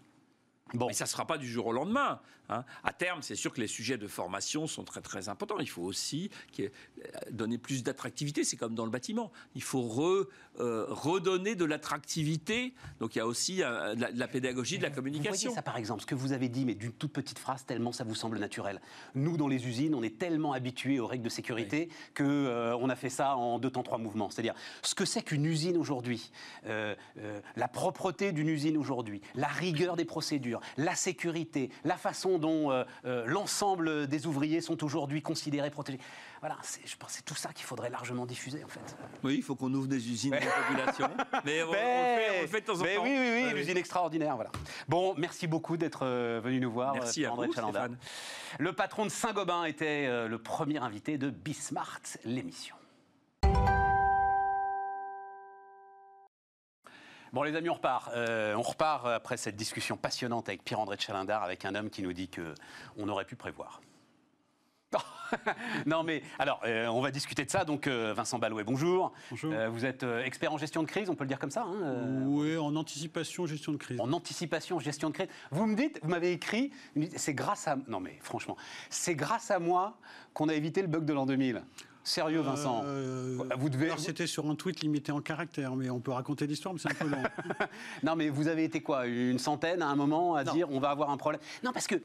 Bon. Mais ça ne sera pas du jour au lendemain. Hein. À terme, c'est sûr que les sujets de formation sont très très importants. Il faut aussi donner plus d'attractivité. C'est comme dans le bâtiment. Il faut euh, redonner de l'attractivité. Donc il y a aussi euh, de, la, pédagogie, de la communication. Vous voyez ça par exemple, ce que vous avez dit, mais d'une toute petite phrase, tellement ça vous semble naturel. Nous, dans les usines, on est tellement habitués aux règles de sécurité qu'on que euh, on a fait ça en deux temps trois mouvements. C'est-à-dire ce que c'est qu'une usine aujourd'hui, la propreté d'une usine aujourd'hui, la rigueur des procédures, la sécurité, la façon dont euh, euh, l'ensemble des ouvriers sont aujourd'hui considérés, protégés. Voilà, je pense que c'est tout ça qu'il faudrait largement diffuser, en fait. Oui, il faut qu'on ouvre des usines de population. Mais on, le fait, de temps en temps. Oui, oui, oui, l'usine extraordinaire, voilà. Bon, merci beaucoup d'être euh, venu nous voir, merci à André vous, Le patron de Saint-Gobain était le premier invité de Bismart, l'émission. Bon, les amis, on repart. Euh, on repart après cette discussion passionnante avec Pierre-André Chalindar, avec un homme qui nous dit qu'on aurait pu prévoir. non, mais alors, euh, on va discuter de ça. Donc, euh, Vincent Balouet, bonjour. Bonjour. vous êtes expert en gestion de crise, on peut le dire comme ça hein, Oui, en anticipation, gestion de crise. En anticipation, gestion de crise. Vous me dites, vous m'avez écrit, c'est grâce à. Non, mais franchement, c'est grâce à moi qu'on a évité le bug de l'an 2000. Sérieux, Vincent euh, Vous devez. C'était sur un tweet limité en caractère, mais on peut raconter l'histoire, mais c'est un peu long. non, mais vous avez été quoi Une centaine à un moment à dire on va avoir un problème? Non, parce que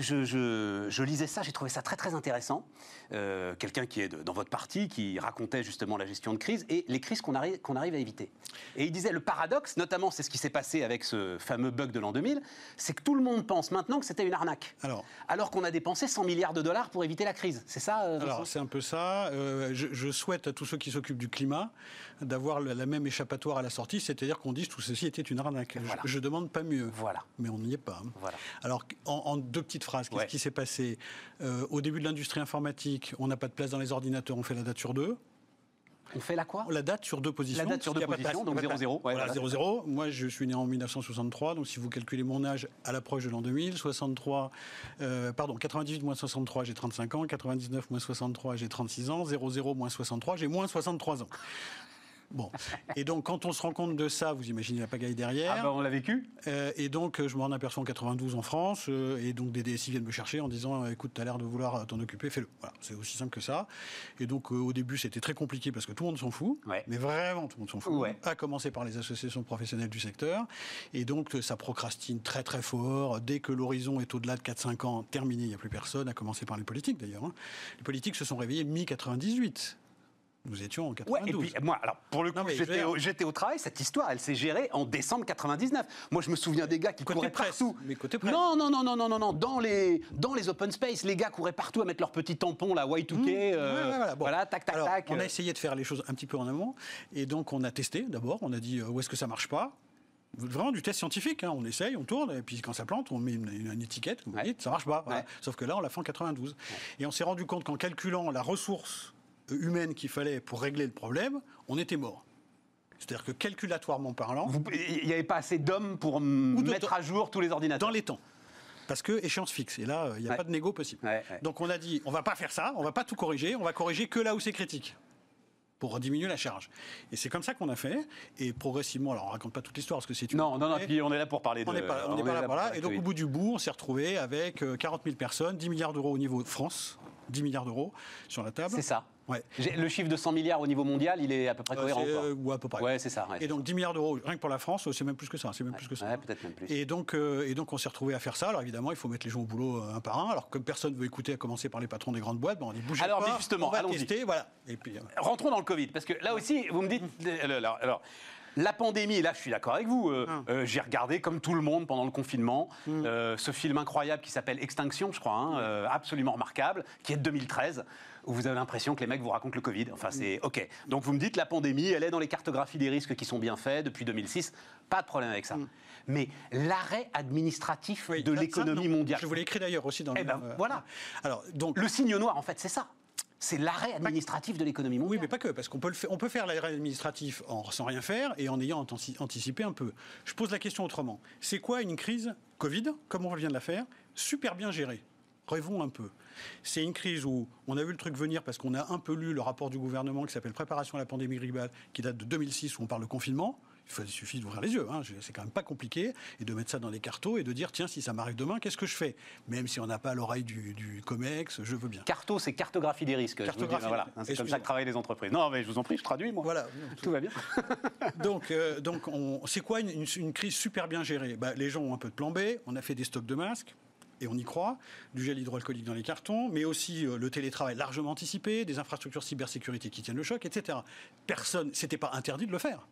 Je, je- je lisais ça, j'ai trouvé ça très très intéressant. Euh, Quelqu'un qui est de- dans votre parti, qui racontait justement la gestion de crise et les crises qu'on arrive, qu'on arrive à éviter. Et il disait le paradoxe, notamment c'est ce qui s'est passé avec ce fameux bug de l'an 2000, c'est que tout le monde pense maintenant que c'était une arnaque. Alors, Alors qu'on a dépensé 100 milliards de dollars pour éviter la crise. C'est ça euh, Vincent? Alors, c'est un peu ça. Euh, je, je souhaite à tous ceux qui s'occupent du climat d'avoir la même échappatoire à la sortie, c'est-à-dire qu'on dise tout ceci était une arnaque. Je- Voilà. Je, demande pas mieux. Voilà. Mais on n'y est pas. hein. Voilà. Alors, en, en deux petites phrases, qu'est-ce Ouais. qui s'est passé? Euh, Au début de l'industrie informatique, on n'a pas de place dans les ordinateurs, on fait la date sur deux. On fait là quoi? La date sur deux positions. La date sur deux positions, donc il y a pas de 0-0, place. ouais, voilà, voilà. 0-0. Moi, je suis né en 1963, donc si vous calculez mon âge à l'approche de l'an 2000, 63, euh, pardon, 98 moins 63, j'ai 35 ans, 99 moins 63, j'ai 36 ans, 00 moins 63, j'ai moins 63 ans. Bon. Et donc, quand on se rend compte de ça, vous imaginez la pagaille derrière. Ah bah, on l'a vécu Euh, et donc, je m'en aperçois en 92 en France, euh, et donc des DSI viennent me chercher en disant euh, écoute, tu as l'air de vouloir t'en occuper, fais-le. Voilà, c'est aussi simple que ça. Et donc, euh, au début, c'était très compliqué parce que tout le monde s'en fout, Ouais. mais vraiment tout le monde s'en fout, Ouais. à commencer par les associations professionnelles du secteur. Et donc, ça procrastine très très fort. Dès que l'horizon est au-delà de 4-5 ans, terminé, il n'y a plus personne, à commencer par les politiques d'ailleurs. hein. Les politiques se sont réveillés mi-98. Nous étions en Ouais, 92. et puis moi, alors pour le coup, j'étais au, travail, cette histoire, elle s'est gérée en décembre 99. Moi, je me souviens des gars qui Côté couraient presse, partout. mais côté presse. Non, non, non, non, non, non, non, dans les, dans les open space, les gars couraient partout à mettre leurs petits tampons, la Y2K, Mmh. euh, Ouais, ouais, voilà, bon. tac, tac, Alors, tac. On euh. a essayé de faire les choses un petit peu en amont. Et donc, on a testé d'abord. On a dit euh, où est-ce que ça marche pas? Vraiment du test scientifique. hein. On essaye, on tourne. Et puis, quand ça plante, on met une, une- une étiquette. Vous Ouais. dites, ça marche pas. voilà. Ouais. Sauf que là, on l'a fait en 92. Et on s'est rendu compte qu'en calculant la ressource euh, humaine qu'il fallait pour régler le problème, on était mort. C'est-à-dire que calculatoirement parlant, Il n'y avait pas assez d'hommes pour mettre à jour tous les ordinateurs. dans les temps. Parce que échéance fixe. Et là, euh, il n'y a Ouais. pas de négo possible. Ouais, ouais. Donc on a dit, on va pas faire ça, on va pas tout corriger, on va corriger que là où c'est critique pour diminuer la charge. Et c'est comme ça qu'on a fait. Et progressivement, alors on raconte pas toute l'histoire parce que c'est une Non, non, non, puis on est là pour parler de. on n'est pas, on pas là pour pour là. la Et donc au bout du bout, on s'est retrouvé avec euh, 40 000 personnes, 10 milliards d'euros au niveau de France, 10 milliards d'euros sur la table. C'est ça. Ouais. Le chiffre de 100 milliards au niveau mondial, il est à peu près Euh, cohérent. euh, ou à peu près. Ouais, c'est ça. ouais. Et donc 10 milliards d'euros, rien que pour la France, c'est même plus que ça. C'est même plus que ça. Ouais, peut-être même plus. Et donc, euh, et donc on s'est retrouvé à faire ça. Alors évidemment, il faut mettre les gens au boulot euh, un par un. Alors comme personne veut écouter, à commencer par les patrons des grandes boîtes, ben, on dit bougez Alors, pas. justement, on va tester, voilà. Et puis, Rentrons dans le Covid, parce que là aussi, vous me dites. Alors, alors, la pandémie, et là je suis d'accord avec vous, euh, Hum. euh, j'ai regardé comme tout le monde pendant le confinement euh, ce film incroyable qui s'appelle Extinction, je crois, hein, euh, absolument remarquable, qui est de 2013, où vous avez l'impression que les mecs vous racontent le Covid. Enfin, c'est OK. Donc vous me dites la pandémie, elle est dans les cartographies des risques qui sont bien faits depuis 2006, pas de problème avec ça. Mais l'arrêt administratif oui, de l'économie mondiale. Je vous l'ai écrit d'ailleurs aussi dans Eh le. ben, euh, voilà. Alors donc. Le signe noir, en fait, c'est ça. C'est l'arrêt administratif de l'économie Oui, mais pas que, parce qu'on peut, le faire, on peut faire l'arrêt administratif en, sans rien faire et en ayant antici- anticipé un peu. Je pose la question autrement. C'est quoi une crise Covid, comme on vient de la faire, super bien gérée Rêvons un peu. C'est une crise où on a vu le truc venir parce qu'on a un peu lu le rapport du gouvernement qui s'appelle Préparation à la pandémie grippale, qui date de 2006, où on parle de confinement. Il suffit d'ouvrir les yeux, hein. c'est quand même pas compliqué, et de mettre ça dans des cartos et de dire tiens, si ça m'arrive demain, qu'est-ce que je fais? Même si on n'a pas l'oreille du, du COMEX, je veux bien. Carto, c'est cartographie des risques. Cartographie. voilà, hein, c'est comme ça que travaillent les entreprises. Non, mais je vous en prie, je traduis, moi. Voilà. Tout va bien. Donc, euh, donc on- c'est quoi une, une- une crise super bien gérée? Bah, Les gens ont un peu de plan B, on a fait des stocks de masques. Et on y croit, du gel hydroalcoolique dans les cartons, mais aussi euh, le télétravail largement anticipé, des infrastructures cybersécurité qui tiennent le choc, etc. Personne, c'était pas interdit de le faire.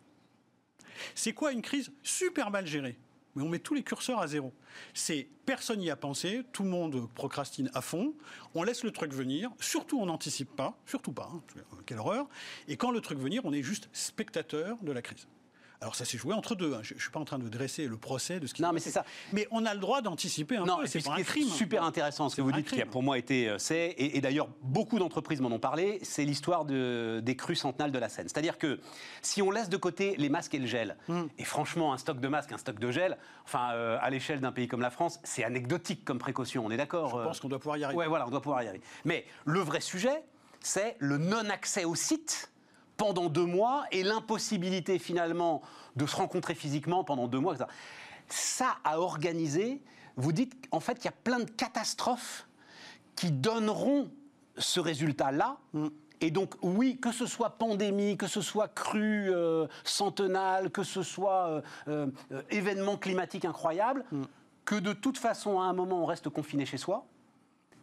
C'est quoi une crise super mal gérée? Mais on met tous les curseurs à zéro. C'est personne n'y a pensé, tout le monde procrastine à fond, on laisse le truc venir, surtout on n'anticipe pas, surtout pas, hein, quelle horreur, et quand le truc venir, on est juste spectateur de la crise. Alors ça s'est joué entre deux, hein. je ne suis pas en train de dresser le procès de ce qui Non, mais c'est ça. Mais on a le droit d'anticiper un Non, peu, c'est ce un crime. super intéressant, ce que vous dites, qui a pour moi été, euh, c'est, et, et d'ailleurs beaucoup d'entreprises m'en ont parlé, c'est l'histoire de- des crues centenales de la Seine. C'est-à-dire que si on laisse de côté les masques et le gel, Hmm. et franchement un stock de masques, un stock de gel, enfin euh, à l'échelle d'un pays comme la France, c'est anecdotique comme précaution, on est d'accord Je euh pense qu'on doit pouvoir y arriver. Ouais, voilà, on doit pouvoir y arriver. Mais le vrai sujet, c'est le non-accès au site pendant deux mois et l'impossibilité finalement de se rencontrer physiquement pendant deux mois. etc. Ça à organiser, vous dites en fait qu'il y a plein de catastrophes qui donneront ce résultat-là. Et donc, oui, que ce soit pandémie, que ce soit crue euh, centenale, que ce soit euh, euh, événement climatique incroyable, que de toute façon, à un moment, on reste confiné chez soi.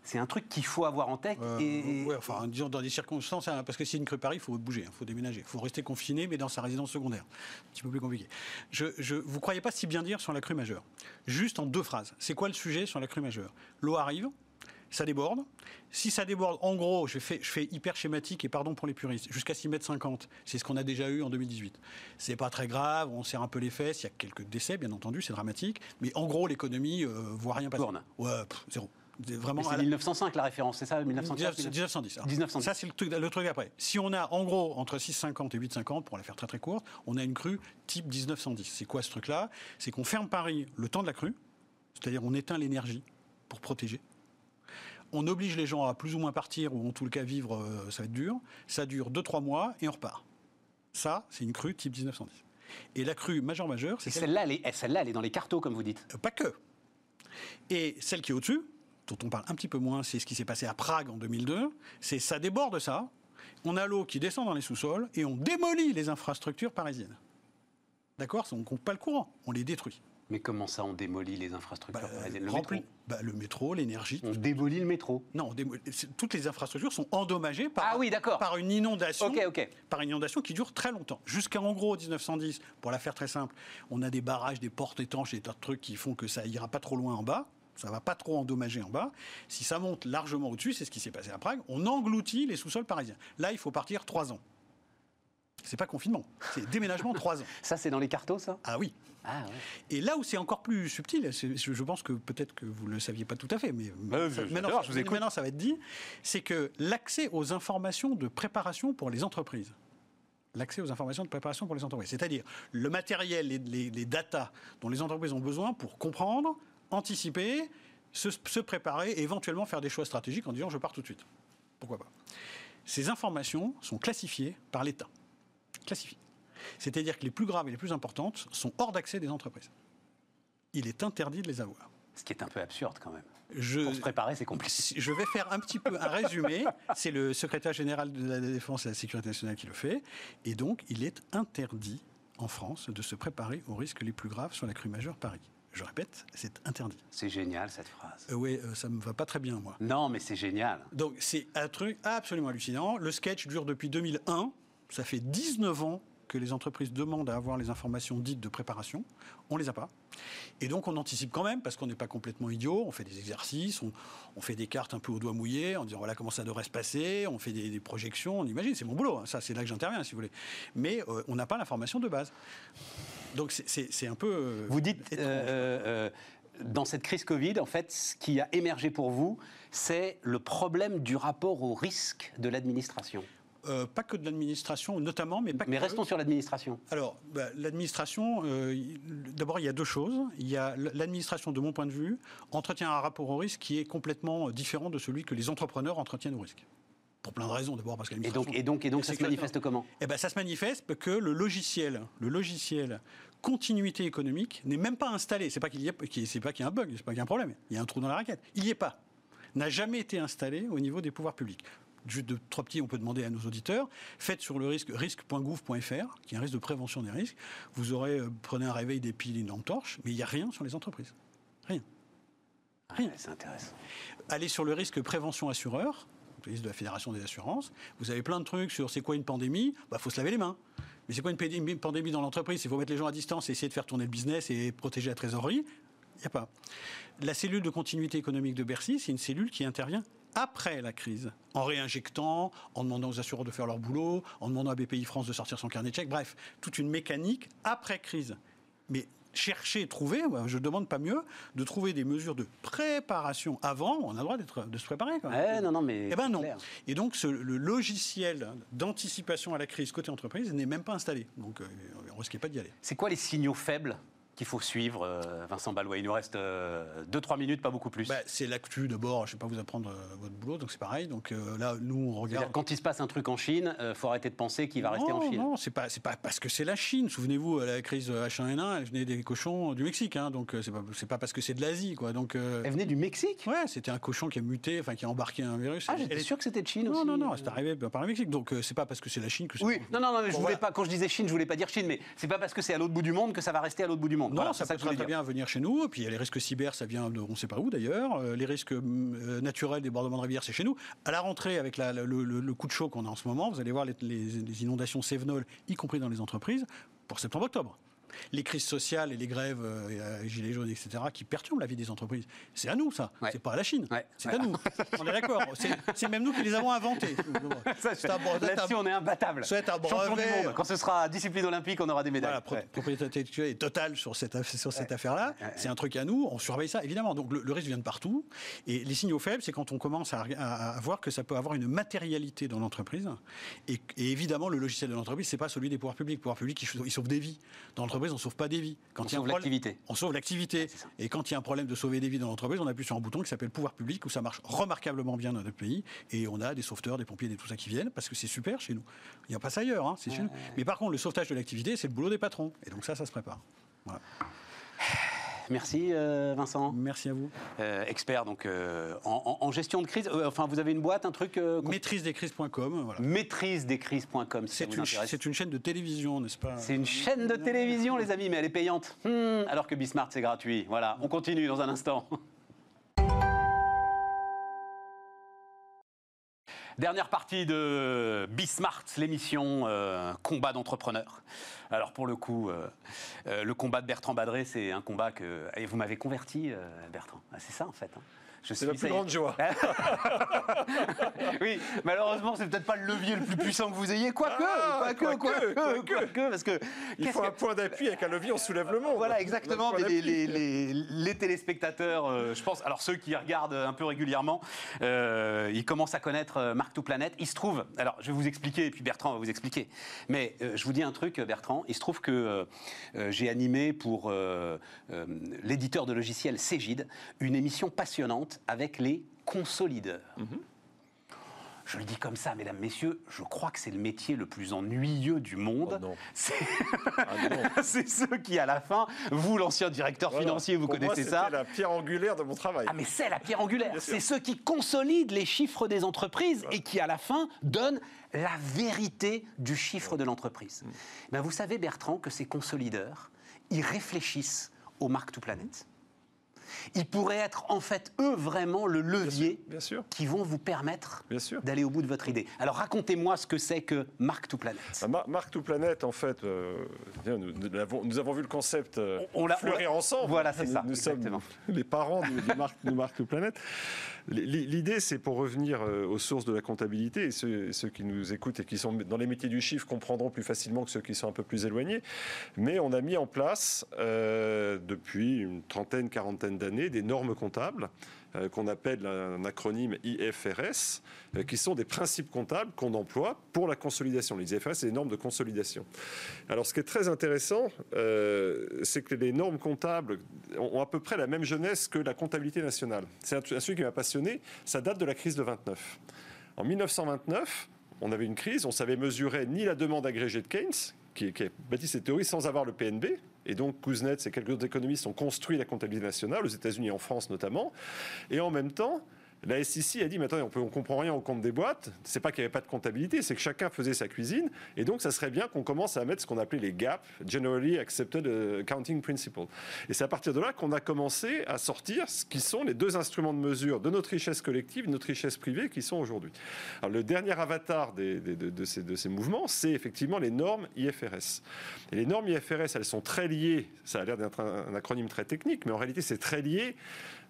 C'est un truc qu'il faut avoir en tête. Euh, et... ouais, enfin, disons dans des circonstances, hein, parce que si une crue Paris, il faut bouger, il faut déménager. Il faut rester confiné, mais dans sa résidence secondaire. Un petit peu plus compliqué. Je, je, vous croyez pas si bien dire sur la crue majeure Juste en deux phrases. C'est quoi le sujet sur la crue majeure? L'eau arrive, ça déborde. Si ça déborde, en gros, je fais, je fais hyper schématique et pardon pour les puristes, jusqu'à 6 mètres 50. C'est ce qu'on a déjà eu en 2018. C'est pas très grave, on serre un peu les fesses, il y a quelques décès, bien entendu, c'est dramatique. Mais en gros, l'économie euh, voit rien passer. Tourne. Ouais, pff, zéro. Vraiment, c'est 1905 la référence, c'est ça 1905 1910. alors. 1910. Ça, c'est le truc, le truc après. Si on a en gros entre 6,50 et 8,50, pour la faire très très courte, on a une crue type 1910. C'est quoi ce truc-là? C'est qu'on ferme Paris le temps de la crue, c'est-à-dire on éteint l'énergie pour protéger. On oblige les gens à plus ou moins partir, ou en tout cas vivre, euh, ça va être dur. Ça dure 2-3 mois et on repart. Ça, c'est une crue type 1910. Et la crue majeure majeure, c'est Et celle celle-là, elle, est- celle-là, elle est dans les cartos, comme vous dites. euh, Pas que. Et celle qui est au-dessus, dont on parle un petit peu moins, c'est ce qui s'est passé à Prague en 2002. C'est ça déborde ça. On a l'eau qui descend dans les sous-sols et on démolit les infrastructures parisiennes. D'accord? On ne compte pas le courant, on les détruit. Mais comment ça, on démolit les infrastructures Bah, parisiennes? Le métro? bah, le métro, l'énergie. On démolit le métro. Non, toutes les infrastructures sont endommagées par, Ah oui, d'accord. par une inondation. Par une inondation qui dure très longtemps. Jusqu'à en gros 1910, pour la faire très simple, on a des barrages, des portes étanches, des tas de trucs qui font que ça ira pas trop loin en bas. Ça va pas trop endommager en bas. Si ça monte largement au-dessus, c'est ce qui s'est passé à Prague, on engloutit les sous-sols parisiens. Là, il faut partir trois ans. C'est pas confinement, c'est déménagement trois ans. Ça, c'est dans les cartos, ça? Ah oui. Ah ouais. Et là où c'est encore plus subtil, je pense que peut-être que vous ne le saviez pas tout à fait, mais Bah, ça- je- maintenant, j'adore, je vous écoute. maintenant, ça va être dit, c'est que l'accès aux informations de préparation pour les entreprises, l'accès aux informations de préparation pour les entreprises, c'est-à-dire le matériel, les, les, les datas dont les entreprises ont besoin pour comprendre, anticiper, se, se préparer et éventuellement faire des choix stratégiques en disant je pars tout de suite. Pourquoi pas Ces informations sont classifiées par l'État. Classifiées. C'est-à-dire que les plus graves et les plus importantes sont hors d'accès des entreprises. Il est interdit de les avoir. Ce qui est un peu absurde, quand même. Je, Pour se préparer, c'est compliqué. je vais faire un petit peu un résumé. C'est le secrétaire général de la Défense et de la Sécurité nationale qui le fait. Et donc, il est interdit en France de se préparer aux risques les plus graves sur la crue majeure Paris. Je répète, c'est interdit. C'est génial, cette phrase. Euh, oui, euh, ça me va pas très bien, moi. Non, mais c'est génial. Donc, c'est un truc absolument hallucinant. Le sketch dure depuis 2001. Ça fait 19 ans que les entreprises demandent à avoir les informations dites de préparation. On les a pas. Et donc, on anticipe quand même, parce qu'on n'est pas complètement idiot. On fait des exercices, on, on fait des cartes un peu au doigt mouillé, en disant voilà comment ça devrait se passer. On fait des, des projections, on imagine. C'est mon boulot. hein. Ça, c'est là que j'interviens, si vous voulez. Mais euh, on n'a pas l'information de base. Donc, c'est- un peu. euh, Vous dites, euh, dans cette crise Covid, en fait, ce qui a émergé pour vous, c'est le problème du rapport au risque de l'administration. Euh, pas que de l'administration, notamment, mais pas Mais que. restons sur l'administration. Alors, bah, l'administration, euh, d'abord, il y a deux choses. Il y a l'administration, de mon point de vue, entretient un rapport au risque qui est complètement différent de celui que les entrepreneurs entretiennent au risque. Pour plein de raisons. D'abord parce que Et donc, et donc, et donc ça se manifeste comment? Eh ben, ça se manifeste que le logiciel, le logiciel continuité économique n'est même pas installé. C'est pas qu'il y a, c'est pas qu'il y a un bug, c'est pas qu'il y a un problème. Il y a un trou dans la raquette. Il n'y est pas. N'a jamais été installé au niveau des pouvoirs publics. Juste de trois petits, on peut demander à nos auditeurs. Faites sur le risque risque.gouv.fr, qui est un risque de prévention des risques. Vous aurez euh, prenez un réveil, des piles, une lampe torche, mais il n'y a rien sur les entreprises. Rien. Rien. Ouais, C'est intéressant. Allez sur le risque prévention assureur, le risque de la Fédération des assurances. Vous avez plein de trucs sur c'est quoi une pandémie? Il bah, faut se laver les mains. Mais c'est quoi une pandémie dans l'entreprise? Il faut mettre les gens à distance et essayer de faire tourner le business et protéger la trésorerie. Il n'y a pas. La cellule de continuité économique de Bercy, c'est une cellule qui intervient après la crise, en réinjectant, en demandant aux assureurs de faire leur boulot, en demandant à BPI France de sortir son carnet de chèques, bref, toute une mécanique après crise. Mais chercher, trouver, je demande pas mieux, de trouver des mesures de préparation avant, on a le droit de se préparer quand même. Ouais, non, non, mais. Eh ben non. clair. Et donc ce- le logiciel d'anticipation à la crise côté entreprise n'est même pas installé. Donc euh, on risquait pas d'y aller. C'est quoi les signaux faibles qu'il faut suivre, euh, Vincent Ballois Il nous reste 2-3 minutes, pas beaucoup plus. Bah, c'est l'actu d'abord, je ne vais pas vous apprendre euh, votre boulot, donc c'est pareil. Donc euh, là, nous, on regarde. quand il se passe un truc en Chine, il faut arrêter de penser qu'il va rester en non, Chine. non, c'est pas, pas parce que c'est la Chine. Souvenez-vous, à la crise H1N1, elle venait des cochons du Mexique, hein, donc euh, c'est pas, parce que c'est de l'Asie, quoi. Donc, euh, Elle venait du Mexique? Ouais, c'était un cochon qui a muté, enfin qui a embarqué un virus. Ah, j'étais est- sûr que c'était de Chine aussi. Non, non, non, c'est arrivé par le Mexique. Donc euh, c'est pas parce que c'est la Chine que c'est. Oui, non, non, non, mais je voulais pas, quand je disais Chine, je voulais pas dire Chine, mais c'est pas parce que c'est à l'autre bout du monde que ça va rester à l'autre bout du monde. Non, Voilà, ça c'est peut très dire. bien venir chez nous. Et puis il y a les risques cyber, ça vient de on ne sait pas où d'ailleurs. Euh, les risques euh, naturels, débordements de rivière, c'est chez nous. À la rentrée, avec la- le, le- le coup de chaud qu'on a en ce moment, vous allez voir les, les- les inondations sévenoles, y compris dans les entreprises, pour septembre-octobre. Les crises sociales et les grèves, euh, et, gilets jaunes, etc., qui perturbent la vie des entreprises. C'est à nous, ça. Ouais. C'est pas à la Chine. Ouais. C'est Ouais. à nous. On est d'accord. C'est- même nous qui les avons inventés. Là-dessus, on est imbattable. c'est un Champion du brevet. monde. Quand ce sera discipline olympique, on aura des médailles. Voilà, pro- propriété intellectuelle est totale sur cette, sur cette affaire-là. C'est un truc à nous, on surveille ça, évidemment. Donc le, le risque vient de partout. Et les signaux faibles, c'est quand on commence à, à- à voir que ça peut avoir une matérialité dans l'entreprise. Et, et évidemment, le logiciel de l'entreprise, c'est pas celui des pouvoirs publics. Les pouvoirs publics, ils, ils sauvent des vies. Dans l'entreprise, on sauve pas des vies. Quand On il y a sauve l'activité. On sauve l'activité. Et quand il y a un problème de sauver des vies dans l'entreprise, on appuie sur un bouton qui s'appelle pouvoir public, où ça marche remarquablement bien dans notre pays. Et on a des sauveteurs, des pompiers, des tout ça qui viennent, parce que c'est super chez nous. Il n'y a pas ça ailleurs, hein, c'est chez nous. Mais par contre, le sauvetage de l'activité, c'est le boulot des patrons. Et donc ça, ça se prépare. Voilà. Merci euh, Vincent. Merci à vous. Euh, expert donc euh, en, gestion de crise. Enfin, vous avez une boîte, un truc voilà. maîtrise des crises.com si ça C'est vous une, intéresse. c'est une chaîne de télévision, n'est-ce pas? C'est une chaîne de télévision, les amis, mais elle est payante. Hmm, alors que Bismart, c'est gratuit. Voilà, on continue dans un instant. Dernière partie de Bismart, l'émission euh, combat d'entrepreneurs. Alors pour le coup, euh, euh, le combat de Bertrand Badré, c'est un combat que et vous m'avez converti, Bertrand. Ah, c'est ça en fait. hein. C'est la plus grande joie. oui, malheureusement, c'est peut-être pas le levier le plus puissant que vous ayez, quoique, Ah, quoique, quoique, quoique, parce que Il faut que- un point d'appui avec un levier, on soulève le monde. voilà, exactement. Mais les, d'appui. les- les- les téléspectateurs, euh, je pense, alors ceux qui regardent un peu régulièrement, euh, ils commencent à connaître euh, Marc Tout Planète. Il se trouve, alors je vais vous expliquer, et puis Bertrand va vous expliquer. Mais euh, je vous dis un truc, Bertrand. Il se trouve que j'ai animé pour l'éditeur de logiciels Cégide une émission passionnante avec les consolideurs. Je le dis comme ça, mesdames, messieurs, je crois que c'est le métier le plus ennuyeux du monde. Oh. C'est Ah c'est ceux qui, à la fin, vous, l'ancien directeur Voilà. financier, vous Pour moi, connaissez ça. C'était la pierre angulaire de mon travail. Ah, mais c'est la pierre angulaire. C'est ceux qui consolident les chiffres des entreprises et qui, à la fin, donnent la vérité du chiffre de l'entreprise. Mm. Ben, vous savez, Bertrand, que ces consolideurs, ils réfléchissent au Mark to Planet. Ils pourraient être, en fait, eux, vraiment le levier Bien sûr. qui vont vous permettre Bien sûr. d'aller au bout de votre idée. Alors, racontez-moi ce que c'est que Mark to Planet. Ah, Mar- Mark to Planet, en fait, euh, nous, nous l'avons- nous avons vu le concept euh, On fleurir ensemble. Voilà, c'est Nous- ça, Nous sommes les parents de, de Mark, de Mark to Planet. L'idée, c'est pour revenir euh, aux sources de la comptabilité, et ceux, qui nous écoutent et qui sont dans les métiers du chiffre comprendront plus facilement que ceux qui sont un peu plus éloignés. Mais on a mis en place, euh, depuis une trentaine, quarantaine d'années, des normes comptables qu'on appelle un acronyme IFRS, euh, qui sont des principes comptables qu'on emploie pour la consolidation. Les IFRS, c'est les normes de consolidation. Alors, ce qui est très intéressant, euh, c'est que les normes comptables ont à peu près la même jeunesse que la comptabilité nationale. C'est un sujet qui m'a passionné. Ça date de la crise de 29. En 1929, on avait une crise, on savait mesurer ni la demande agrégée de Keynes, qui, qui a bâti cette théorie sans avoir le PNB. Et donc, Kuznets et quelques autres économistes ont construit la comptabilité nationale, aux États-Unis et en France notamment. Et en même temps, la SEC a dit, mais attendez, on ne comprend rien au compte des boîtes. C'est pas qu'il n'y avait pas de comptabilité, c'est que chacun faisait sa cuisine. Et donc, ça serait bien qu'on commence à mettre ce qu'on appelait les GAP, Generally Accepted euh, Accounting Principles. Et c'est à partir de là qu'on a commencé à sortir ce qui sont les deux instruments de mesure de notre richesse collective, de notre richesse privée qui sont aujourd'hui. Alors, le dernier avatar de, ces, mouvements, c'est effectivement les normes IFRS. Et les normes IFRS, elles sont très liées, ça a l'air d'être un, acronyme très technique, mais en réalité, c'est très lié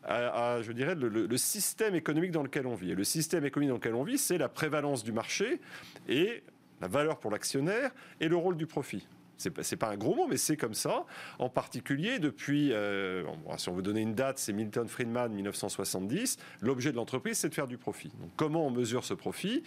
à, à, je dirais, le, le- le système économique dans lequel on vit. Et le système économique dans lequel on vit, c'est la prévalence du marché et la valeur pour l'actionnaire et le rôle du profit. C'est pas, pas un gros mot, mais c'est comme ça. En particulier, depuis, euh, si on veut donner une date, c'est Milton Friedman, 1970. L'objet de l'entreprise, c'est de faire du profit. Donc, comment on mesure ce profit?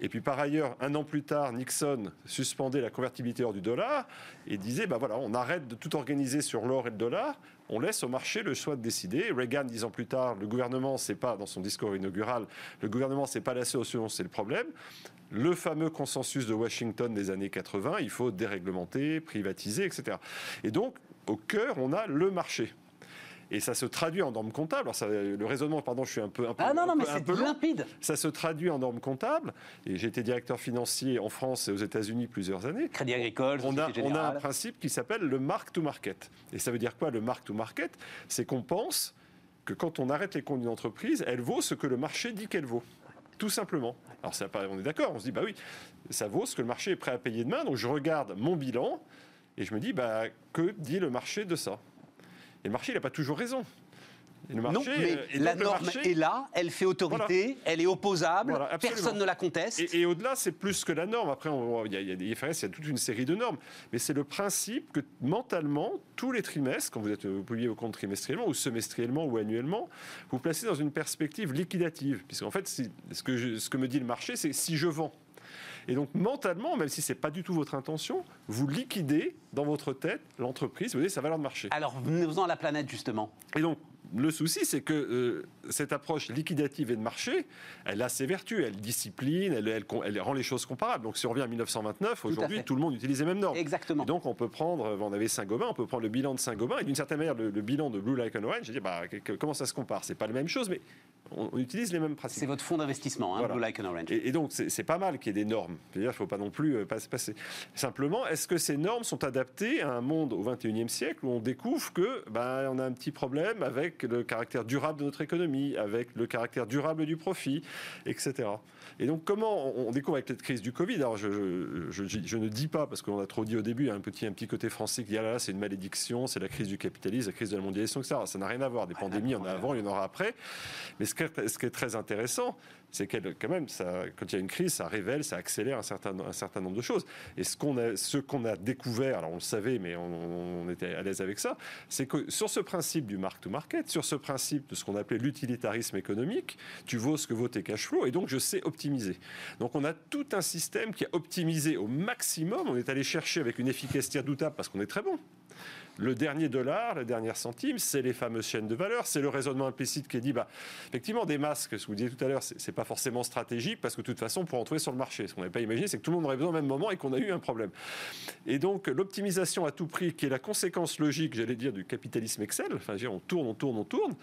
Et puis, par ailleurs, un an plus tard, Nixon suspendait la convertibilité hors du dollar et disait, bah voilà, on arrête de tout organiser sur l'or et le dollar. On laisse au marché le choix de décider. Reagan, dix ans plus tard, le gouvernement, c'est pas, dans son discours inaugural, le gouvernement, c'est pas la solution, c'est le problème. Le fameux consensus de Washington des années 80, il faut déréglementer, privatiser, etc. Et donc, au cœur, on a le marché. Et ça se traduit en normes comptables. Alors ça, le raisonnement, pardon, je suis un peu un peu, Ah non, non, un mais peu- un peu long. limpide. Ça se traduit en normes comptables. Et j'ai été directeur financier en France et aux États-Unis plusieurs années. Crédit Agricole, On a, Société on a un principe qui s'appelle le mark to market. Et ça veut dire quoi le mark to market? C'est qu'on pense que quand on arrête les comptes d'une entreprise, elle vaut ce que le marché dit qu'elle vaut. Tout simplement. Alors ça, on est d'accord, on se dit, bah oui, ça vaut ce que le marché est prêt à payer demain. Donc je regarde mon bilan et je me dis, bah, que dit le marché de ça? Et le marché, il n'a pas toujours raison. Le Non, marché, mais euh, la norme marché- est là, elle fait autorité, elle est opposable, Voilà, personne ne la conteste. Et, et au-delà, c'est plus que la norme. Après, on- il y, a- il y a des IFRS, il y a toute une série de normes. Mais c'est le principe que mentalement, tous les trimestres, quand vous, êtes, vous publiez vos comptes trimestriellement, ou semestriellement, ou annuellement, vous placez dans une perspective liquidative. Puisqu'en fait, ce que, je- ce que me dit le marché, c'est si je vends. Et donc, mentalement, même si ce n'est pas du tout votre intention, vous liquidez dans votre tête l'entreprise, vous voyez sa valeur de marché. Alors, venons à la planète, justement. Et donc, le souci, c'est que euh, cette approche liquidative et de marché, elle a ses vertus, elle discipline, elle, elle- elle rend les choses comparables. Donc, si on revient à 1929, à aujourd'hui, tout le monde utilise les mêmes normes. Exactement. Et donc, on peut prendre, euh, on avait Saint-Gobain, on peut prendre le bilan de Saint-Gobain, et d'une certaine manière, le, le bilan de Blue Like and Orange, j'ai dit, bah, que- comment ça se compare? C'est pas la même chose, mais on, on utilise les mêmes C'est principes. votre fonds d'investissement, hein, Voilà. Blue Like and Orange. Et, et donc, c'est c'est pas mal qu'il y ait des normes. Qu'il ne faut pas non plus euh, pas se passer. Simplement, est-ce que ces normes sont adaptées à un monde au XXIe siècle où on découvre que ben, on a un petit problème avec le caractère durable de notre économie, avec le caractère durable du profit, etc. Et donc, comment on on découvre avec cette crise du Covid Alors, je, je- je- je ne dis pas, parce qu'on a trop dit au début, il y a un petit, un petit côté français qui dit ah là là, c'est une malédiction, c'est la crise du capitalisme, la crise de la mondialisation, etc. Ça n'a rien à voir. Des pandémies, il y en a avant, il y en aura après. Mais ce qui est, ce qui est très intéressant, c'est qu'elle, quand même, ça, quand il y a une crise, ça révèle, ça accélère un certain, un certain nombre de choses. Et ce qu'on a, ce qu'on a découvert, alors on le savait, mais on, était à l'aise avec ça, c'est que sur ce principe du mark-to-market, sur ce principe de ce qu'on appelait l'utilitarisme économique, tu vaux ce que vaut tes cash flows, et donc je sais optimiser. Donc on a tout un système qui a optimisé au maximum. On est allé chercher avec une efficacité redoutable parce qu'on est très bon. Le dernier dollar, le dernier centime, c'est les fameuses chaînes de valeur, c'est le raisonnement implicite qui est dit, bah, effectivement, des masques, ce que vous disiez tout à l'heure, c'est pas forcément stratégique parce que de toute façon, on pourra en trouver sur le marché. Ce qu'on n'avait pas imaginé, c'est que tout le monde aurait besoin au même moment et qu'on a eu un problème. Et donc, l'optimisation à tout prix, qui est la conséquence logique, j'allais dire, du capitalisme Excel, enfin, on tourne, on tourne, on tourne.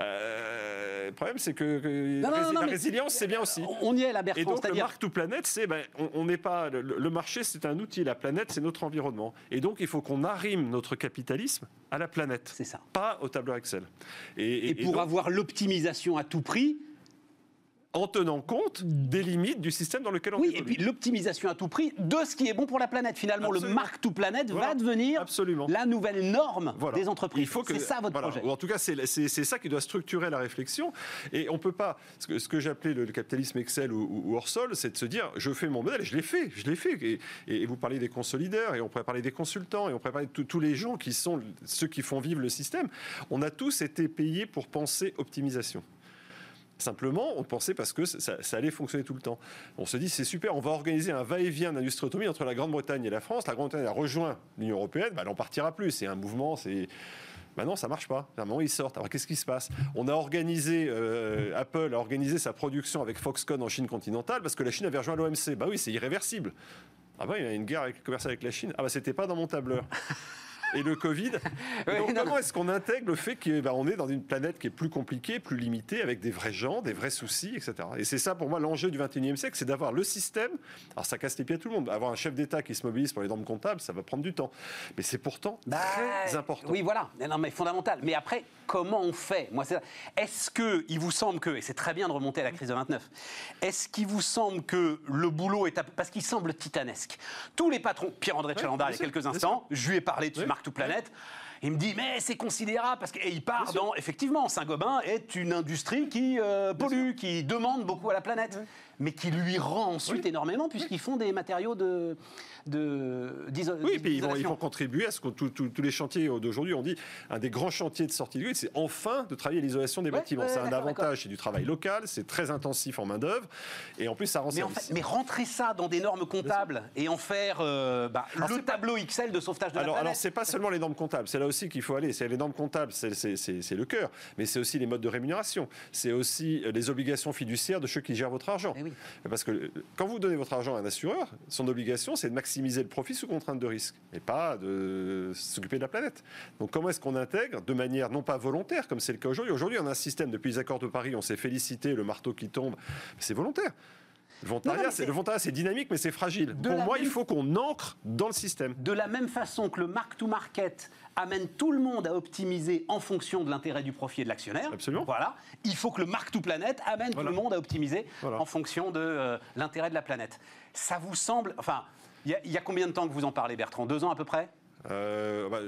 Euh, le problème, c'est que, que Non, non, non, la résilience, c'est bien aussi. On y est Et Bertrand. donc, le C'est-à-dire, mark to planète, c'est ben, on- n'est pas le, le marché, c'est un outil, la planète, c'est notre environnement. Et donc, il faut qu'on arrime notre capitalisme à la planète, c'est ça. pas au tableur Excel. Et, Et, pour donc, avoir l'optimisation à tout prix, en tenant compte des limites du système dans lequel on oui, et évolue. puis l'optimisation à tout prix de ce qui est bon pour la planète. Finalement, le Absolument. mark to planète Voilà. va devenir Absolument. la nouvelle norme Voilà. des entreprises. Il faut que- c'est ça votre voilà. projet. Ou en tout cas, c'est ça qui doit structurer la réflexion. Et on peut pas. Ce que, j'appelais le, le capitalisme Excel ou, hors sol, c'est de se dire je fais mon modèle, et je l'ai fait, je l'ai fait. Et, et vous parlez des consolideurs, et on pourrait parler des consultants, et on pourrait parler de tous les gens qui sont ceux qui font vivre le système. On a tous été payés pour penser optimisation. Simplement, on pensait parce que ça, allait fonctionner tout le temps. On se dit, c'est super, on va organiser un va-et-vient d'industrie automobile entre la Grande-Bretagne et la France. La Grande-Bretagne a rejoint l'Union européenne, bah, elle n'en partira plus. C'est un mouvement, c'est. Bah non, ça marche pas. À un moment, ils sortent. Alors, qu'est-ce qui se passe? On a organisé, euh, Apple a organisé sa production avec Foxconn en Chine continentale parce que la Chine avait rejoint l'OMC. Bah oui, c'est irréversible. Ah bah, il y a une guerre avec- commerciale avec la Chine. Ah bah, c'était pas dans mon tableur. Et le Covid. Ouais, donc, non, comment est-ce qu'on intègre le fait qu'on est dans une planète qui est plus compliquée, plus limitée, avec des vrais gens, des vrais soucis, etc. Et c'est ça, pour moi, l'enjeu du 21e siècle, c'est d'avoir le système. Alors, ça casse les pieds à tout le monde. Avoir un chef d'État qui se mobilise pour les normes comptables, ça va prendre du temps. Mais c'est pourtant Bah, très important. Oui, voilà. Mais Non, mais fondamental. Mais après, comment on fait? Moi, c'est- Est-ce que il vous semble que, et c'est très bien de remonter à la crise de 29, est-ce qu'il vous semble que le boulot est à- parce qu'il semble titanesque Tous les patrons, Pierre-André Chalandard, il y a quelques instants, je lui ai parlé de ce Oui. Mark to Planet. Il me dit, mais c'est considérable, parce que, et il part dans, effectivement, Saint-Gobain est une industrie qui euh, pollue, qui demande beaucoup à la planète, mais qui lui rend ensuite énormément, puisqu'ils font des matériaux de, de, Oui, et puis ils vont, ils d'isolation. vont contribuer à ce que tous- les chantiers d'aujourd'hui, on dit, un des grands chantiers de sortie du grid, c'est enfin de travailler l'isolation des Ouais, bâtiments. c'est un avantage, c'est du travail local, c'est très intensif en main-d'œuvre, et en plus, ça rend Mais, en service. fait, mais rentrer ça dans des normes comptables et en faire euh, bah, Alors, le c'est pas- tableau XL de sauvetage de la Alors, planète. alors c'est pas seulement les normes comptables, c'est là aussi qu'il faut aller. C'est les normes comptables, c'est le cœur, mais c'est aussi les modes de rémunération, c'est aussi euh, les obligations fiduciaires de ceux qui gèrent votre argent. Oui. Parce que euh, quand vous donnez votre argent à un assureur, son obligation, c'est de maximiser le profit sous contrainte de risque, et pas de s'occuper de la planète. Donc comment est-ce qu'on intègre de manière non pas volontaire, comme c'est le cas aujourd'hui? Aujourd'hui, on a un système, depuis les accords de Paris, on s'est félicité, le marteau qui tombe, c'est volontaire. Le volontariat, c'est- dynamique, mais c'est fragile. De Pour moi, il faut qu'on ancre dans le système. De la même façon que le mark-to-market amène tout le monde à optimiser en fonction de l'intérêt du profit et de l'actionnaire. Absolument. Voilà. Il faut que le mark-to-planet amène Voilà. tout le monde à optimiser Voilà. en fonction de euh, l'intérêt de la planète. Ça vous semble. Enfin, il y, a- il y a combien de temps que vous en parlez, Bertrand? Deux ans à peu près? Euh, bah,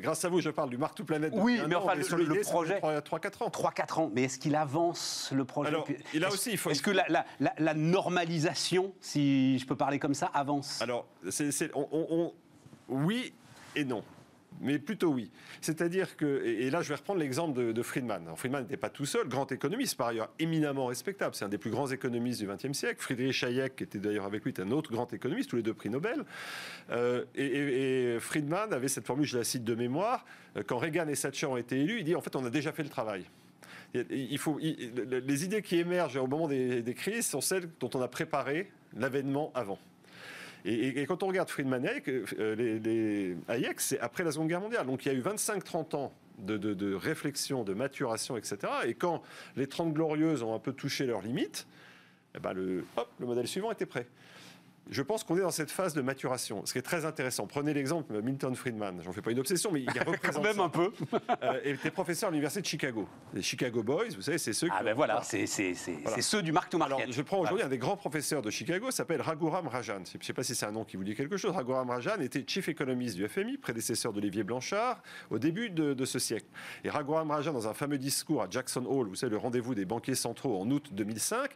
grâce à vous, je parle du Mark to Planet. Oui, mais an, enfin, le- sur le fait projet- trois- 3-4 ans. 3-4 ans. Mais est-ce qu'il avance le projet Alors, et là est-ce- aussi, il faut- Est-ce que la, la- la- la normalisation, si je peux parler comme ça, avance? Alors, c'est- c'est- on- on- on- oui et non. Mais plutôt oui. C'est-à-dire que, et là je vais reprendre l'exemple de, Friedman. Friedman n'était pas tout seul, grand économiste, par ailleurs éminemment respectable. C'est un des plus grands économistes du XXe siècle. Friedrich Hayek, qui était d'ailleurs avec lui, est un autre grand économiste, tous les deux prix Nobel. Euh, et, Friedman avait cette formule, je la cite de mémoire, euh, quand Reagan et Thatcher ont été élus, il dit en fait on a déjà fait le travail. Il- faut, les idées qui émergent au moment des crises sont celles dont on a préparé l'avènement avant. Et, quand on regarde Friedman euh, les- Hayek, c'est après la Seconde Guerre mondiale. Donc il y a eu 25-30 ans de, réflexion, de maturation, etc. Et quand les 30 glorieuses ont un peu touché leurs limites, eh ben hop, le modèle suivant était prêt. Je pense qu'on est dans cette phase de maturation, ce qui est très intéressant. Prenez l'exemple de Milton Friedman. J'en fais pas une obsession, mais il représente Quand même un peu. Euh, et était professeur à l'université de Chicago. Les Chicago Boys, vous savez, c'est ceux qui Ah ben voilà, c'est c'est- c'est- Voilà. ceux du mark-to-market. alors, je prends aujourd'hui un des grands professeurs de Chicago, s'appelle Raghuram Rajan. Je ne sais pas si c'est un nom qui vous dit quelque chose. Raghuram Rajan était chief économiste du FMI, prédécesseur d'Olivier Blanchard, au début de, de ce siècle. Et Raghuram Rajan, dans un fameux discours à Jackson Hole, vous savez, le rendez-vous des banquiers centraux en août 2005,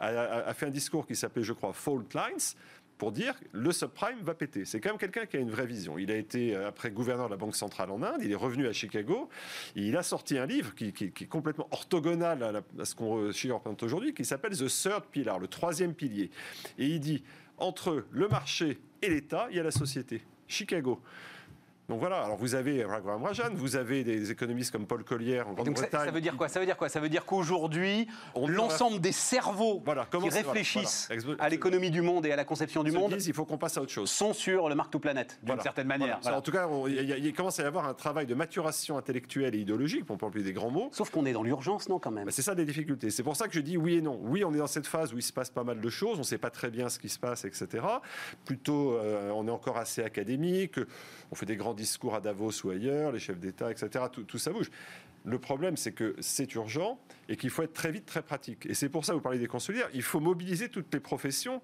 a, fait un discours qui s'appelait, je crois, Fault Lines pour dire le subprime va péter. C'est quand même quelqu'un qui a une vraie vision. Il a été euh, après gouverneur de la Banque centrale en Inde, il est revenu à Chicago, il a sorti un livre qui, est complètement orthogonal à ce qu'on représente aujourd'hui, qui s'appelle The Third Pillar, le troisième pilier. Et il dit, entre le marché et l'État, il y a la société. Chicago. Donc voilà, alors vous avez Raghuram Rajan, vous avez des économistes comme Paul Collier en Donc ça, Grande-Bretagne. ça veut dire quoi? Ça veut dire quoi? Ça veut dire qu'aujourd'hui, l'ensemble des cerveaux Voilà, qui voilà, réfléchissent voilà. à l'économie du monde et à la conception du monde disent, il faut qu'on passe à autre chose. sont sur le mark-to-planet, d'une Voilà. certaine Voilà. manière. En tout cas, il commence à y avoir un travail de maturation intellectuelle et idéologique, pour employer des grands mots. Sauf qu'on est dans l'urgence, non, quand même? Bah, c'est ça les difficultés. C'est pour ça que je dis oui et non. Oui, on est dans cette phase où il se passe pas mal de choses, on ne sait pas très bien ce qui se passe, etc. Plutôt, euh, on est encore assez académique, on fait des grands discours à Davos ou ailleurs, les chefs d'État, etc. Tout, tout ça bouge. Le problème, c'est que c'est urgent et qu'il faut être très vite, très pratique. Et c'est pour ça, vous parlez des consolidaires, il faut mobiliser toutes les professions,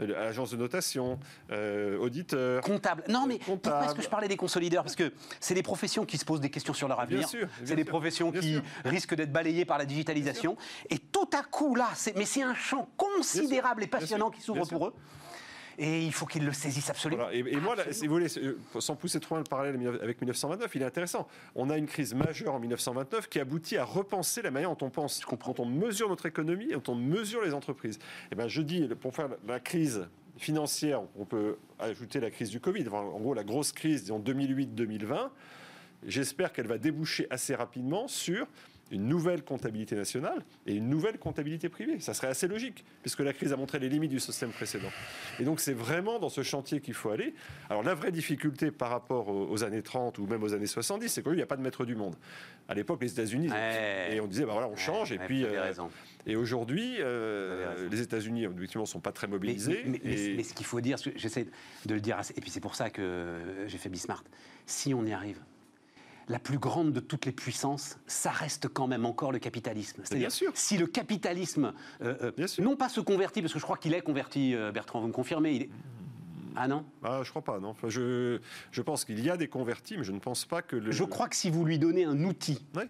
euh, agence de notation, euh, auditeurs. Comptable. Non, mais Comptable. pourquoi est-ce que je parlais des consolideurs? Parce que c'est des professions qui se posent des questions sur leur avenir. C'est des professions qui sûr. risquent d'être balayées par la digitalisation. Et tout à coup, là, c'est- mais c'est un champ considérable et passionnant qui s'ouvre pour eux. Et il faut qu'ils le saisissent absolument. Voilà. Et, et moi, là, si vous voulez, sans pousser trop loin le parallèle avec 1929, il est intéressant. On a une crise majeure en 1929 qui aboutit à repenser la manière dont on pense, dont on mesure notre économie et dont on mesure les entreprises. Et ben, je dis, pour faire la crise financière, on peut ajouter la crise du Covid, Enfin, en gros la grosse crise disons 2008-2020, j'espère qu'elle va déboucher assez rapidement sur une nouvelle comptabilité nationale et une nouvelle comptabilité privée. Ça serait assez logique, puisque la crise a montré les limites du système précédent. Et donc c'est vraiment dans ce chantier qu'il faut aller. Alors la vraie difficulté par rapport aux, années 30 ou même aux années 70, c'est qu'il n'y a pas de maître du monde. À l'époque, les États-Unis, Ouais. et on disait, bah voilà, on change, et puis... euh, et aujourd'hui, euh, les États-Unis, effectivement, ne sont pas très mobilisés. mais- mais- et- mais ce qu'il faut dire, j'essaie de le dire, et puis c'est pour ça que j'ai fait Bismart, si on y arrive, la plus grande de toutes les puissances, ça reste quand même encore le capitalisme. C'est-à-dire, bien sûr. si le capitalisme, euh, euh, non pas se convertit, parce que je crois qu'il est converti, euh, Bertrand, vous me confirmez il est... Ah non? Ah, je crois pas, non. Enfin, je, je pense qu'il y a des convertis, mais je ne pense pas que le... Je crois que si vous lui donnez un outil Ouais.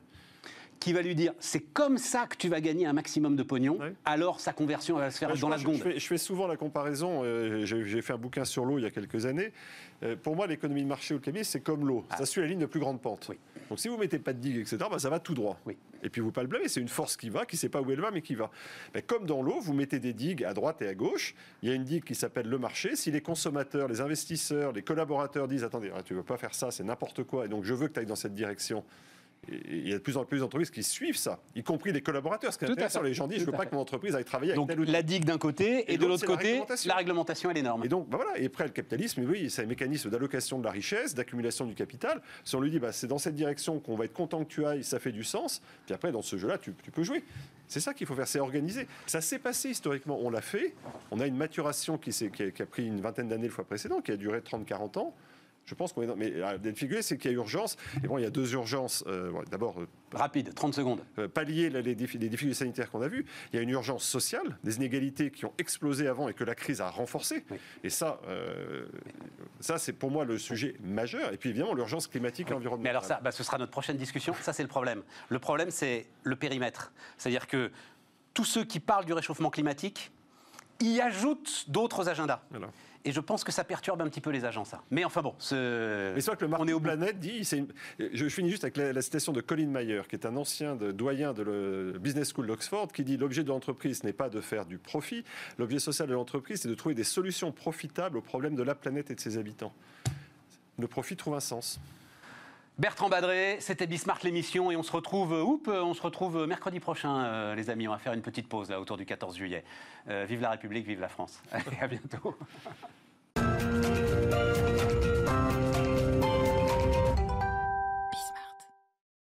Qui va lui dire c'est comme ça que tu vas gagner un maximum de pognon, alors sa conversion va se faire dans la seconde. Je fais, je fais souvent la comparaison. euh, J'ai fait un bouquin sur l'eau il y a quelques années. Euh, pour moi, l'économie de marché ou le capitalisme, c'est comme l'eau. Ça suit la ligne de plus grande pente. Ah. Oui. Donc si vous mettez pas de digue, etc., bah, ça va tout droit. Oui. Et puis vous pas le blâmer, c'est une force qui va, qui sait pas où elle va, mais qui va. Mais comme dans l'eau, vous mettez des digues à droite et à gauche. Il y a une digue qui s'appelle le marché. Si les consommateurs, les investisseurs, les collaborateurs disent attendez, ah, tu veux pas faire ça, c'est n'importe quoi, et donc je veux que tu ailles dans cette direction. Il y a de plus en plus d'entreprises qui suivent ça, y compris les collaborateurs. Ce qui est intéressant, les gens disent, je veux à pas que mon entreprise aille travailler avec Donc ou la digue d'un côté et, Et de l'autre, la côté, réglementation. la réglementation, elle est énorme. Et donc, bah voilà. Et après, le capitalisme, oui, c'est un mécanisme d'allocation de la richesse, d'accumulation du capital. Si on lui dit, bah, c'est dans cette direction qu'on va être content que tu ailles, ça fait du sens. Puis après, dans ce jeu-là, tu, tu peux jouer. C'est ça qu'il faut faire, c'est organiser. Ça s'est passé historiquement, on l'a fait. On a une maturation qui a, qui a pris une vingtaine d'années le fois précédent, qui a duré 30-40 ans. Je pense qu'on est dans... Mais d'être figuré, c'est qu'il y a urgence. Et bon, il y a deux urgences. Euh, bon, D'abord, euh, Rapide, 30 secondes. euh, pallier là, les, défis, les sanitaires qu'on a vus. Il y a une urgence sociale, des inégalités qui ont explosé avant et que la crise a renforcé. Oui. Et ça, ça c'est pour moi le sujet majeur. Et puis évidemment, l'urgence climatique et environnementale. Mais alors ça, bah, ce sera notre prochaine discussion. Ça, c'est le problème. Le problème, c'est le périmètre. C'est-à-dire que tous ceux qui parlent du réchauffement climatique y ajoutent d'autres agendas. Voilà. Et je pense que ça perturbe un petit peu les agents, ça. Mais enfin bon, ce... Mais vrai que le on est au. Planète dit, c'est je finis juste avec la, la citation de Colin Mayer, qui est un ancien de- doyen de le Business School d'Oxford, qui dit l'objet de l'entreprise n'est pas de faire du profit, l'objet social de l'entreprise, c'est de trouver des solutions profitables aux problèmes de la planète et de ses habitants. Le profit trouve un sens. Bertrand Badré, c'était Bismarck l'émission et on se retrouve euh, oup, euh, on se retrouve euh, mercredi prochain les amis, on va faire une petite pause autour du 14 juillet. Vive la République, vive la France. Allez, à bientôt.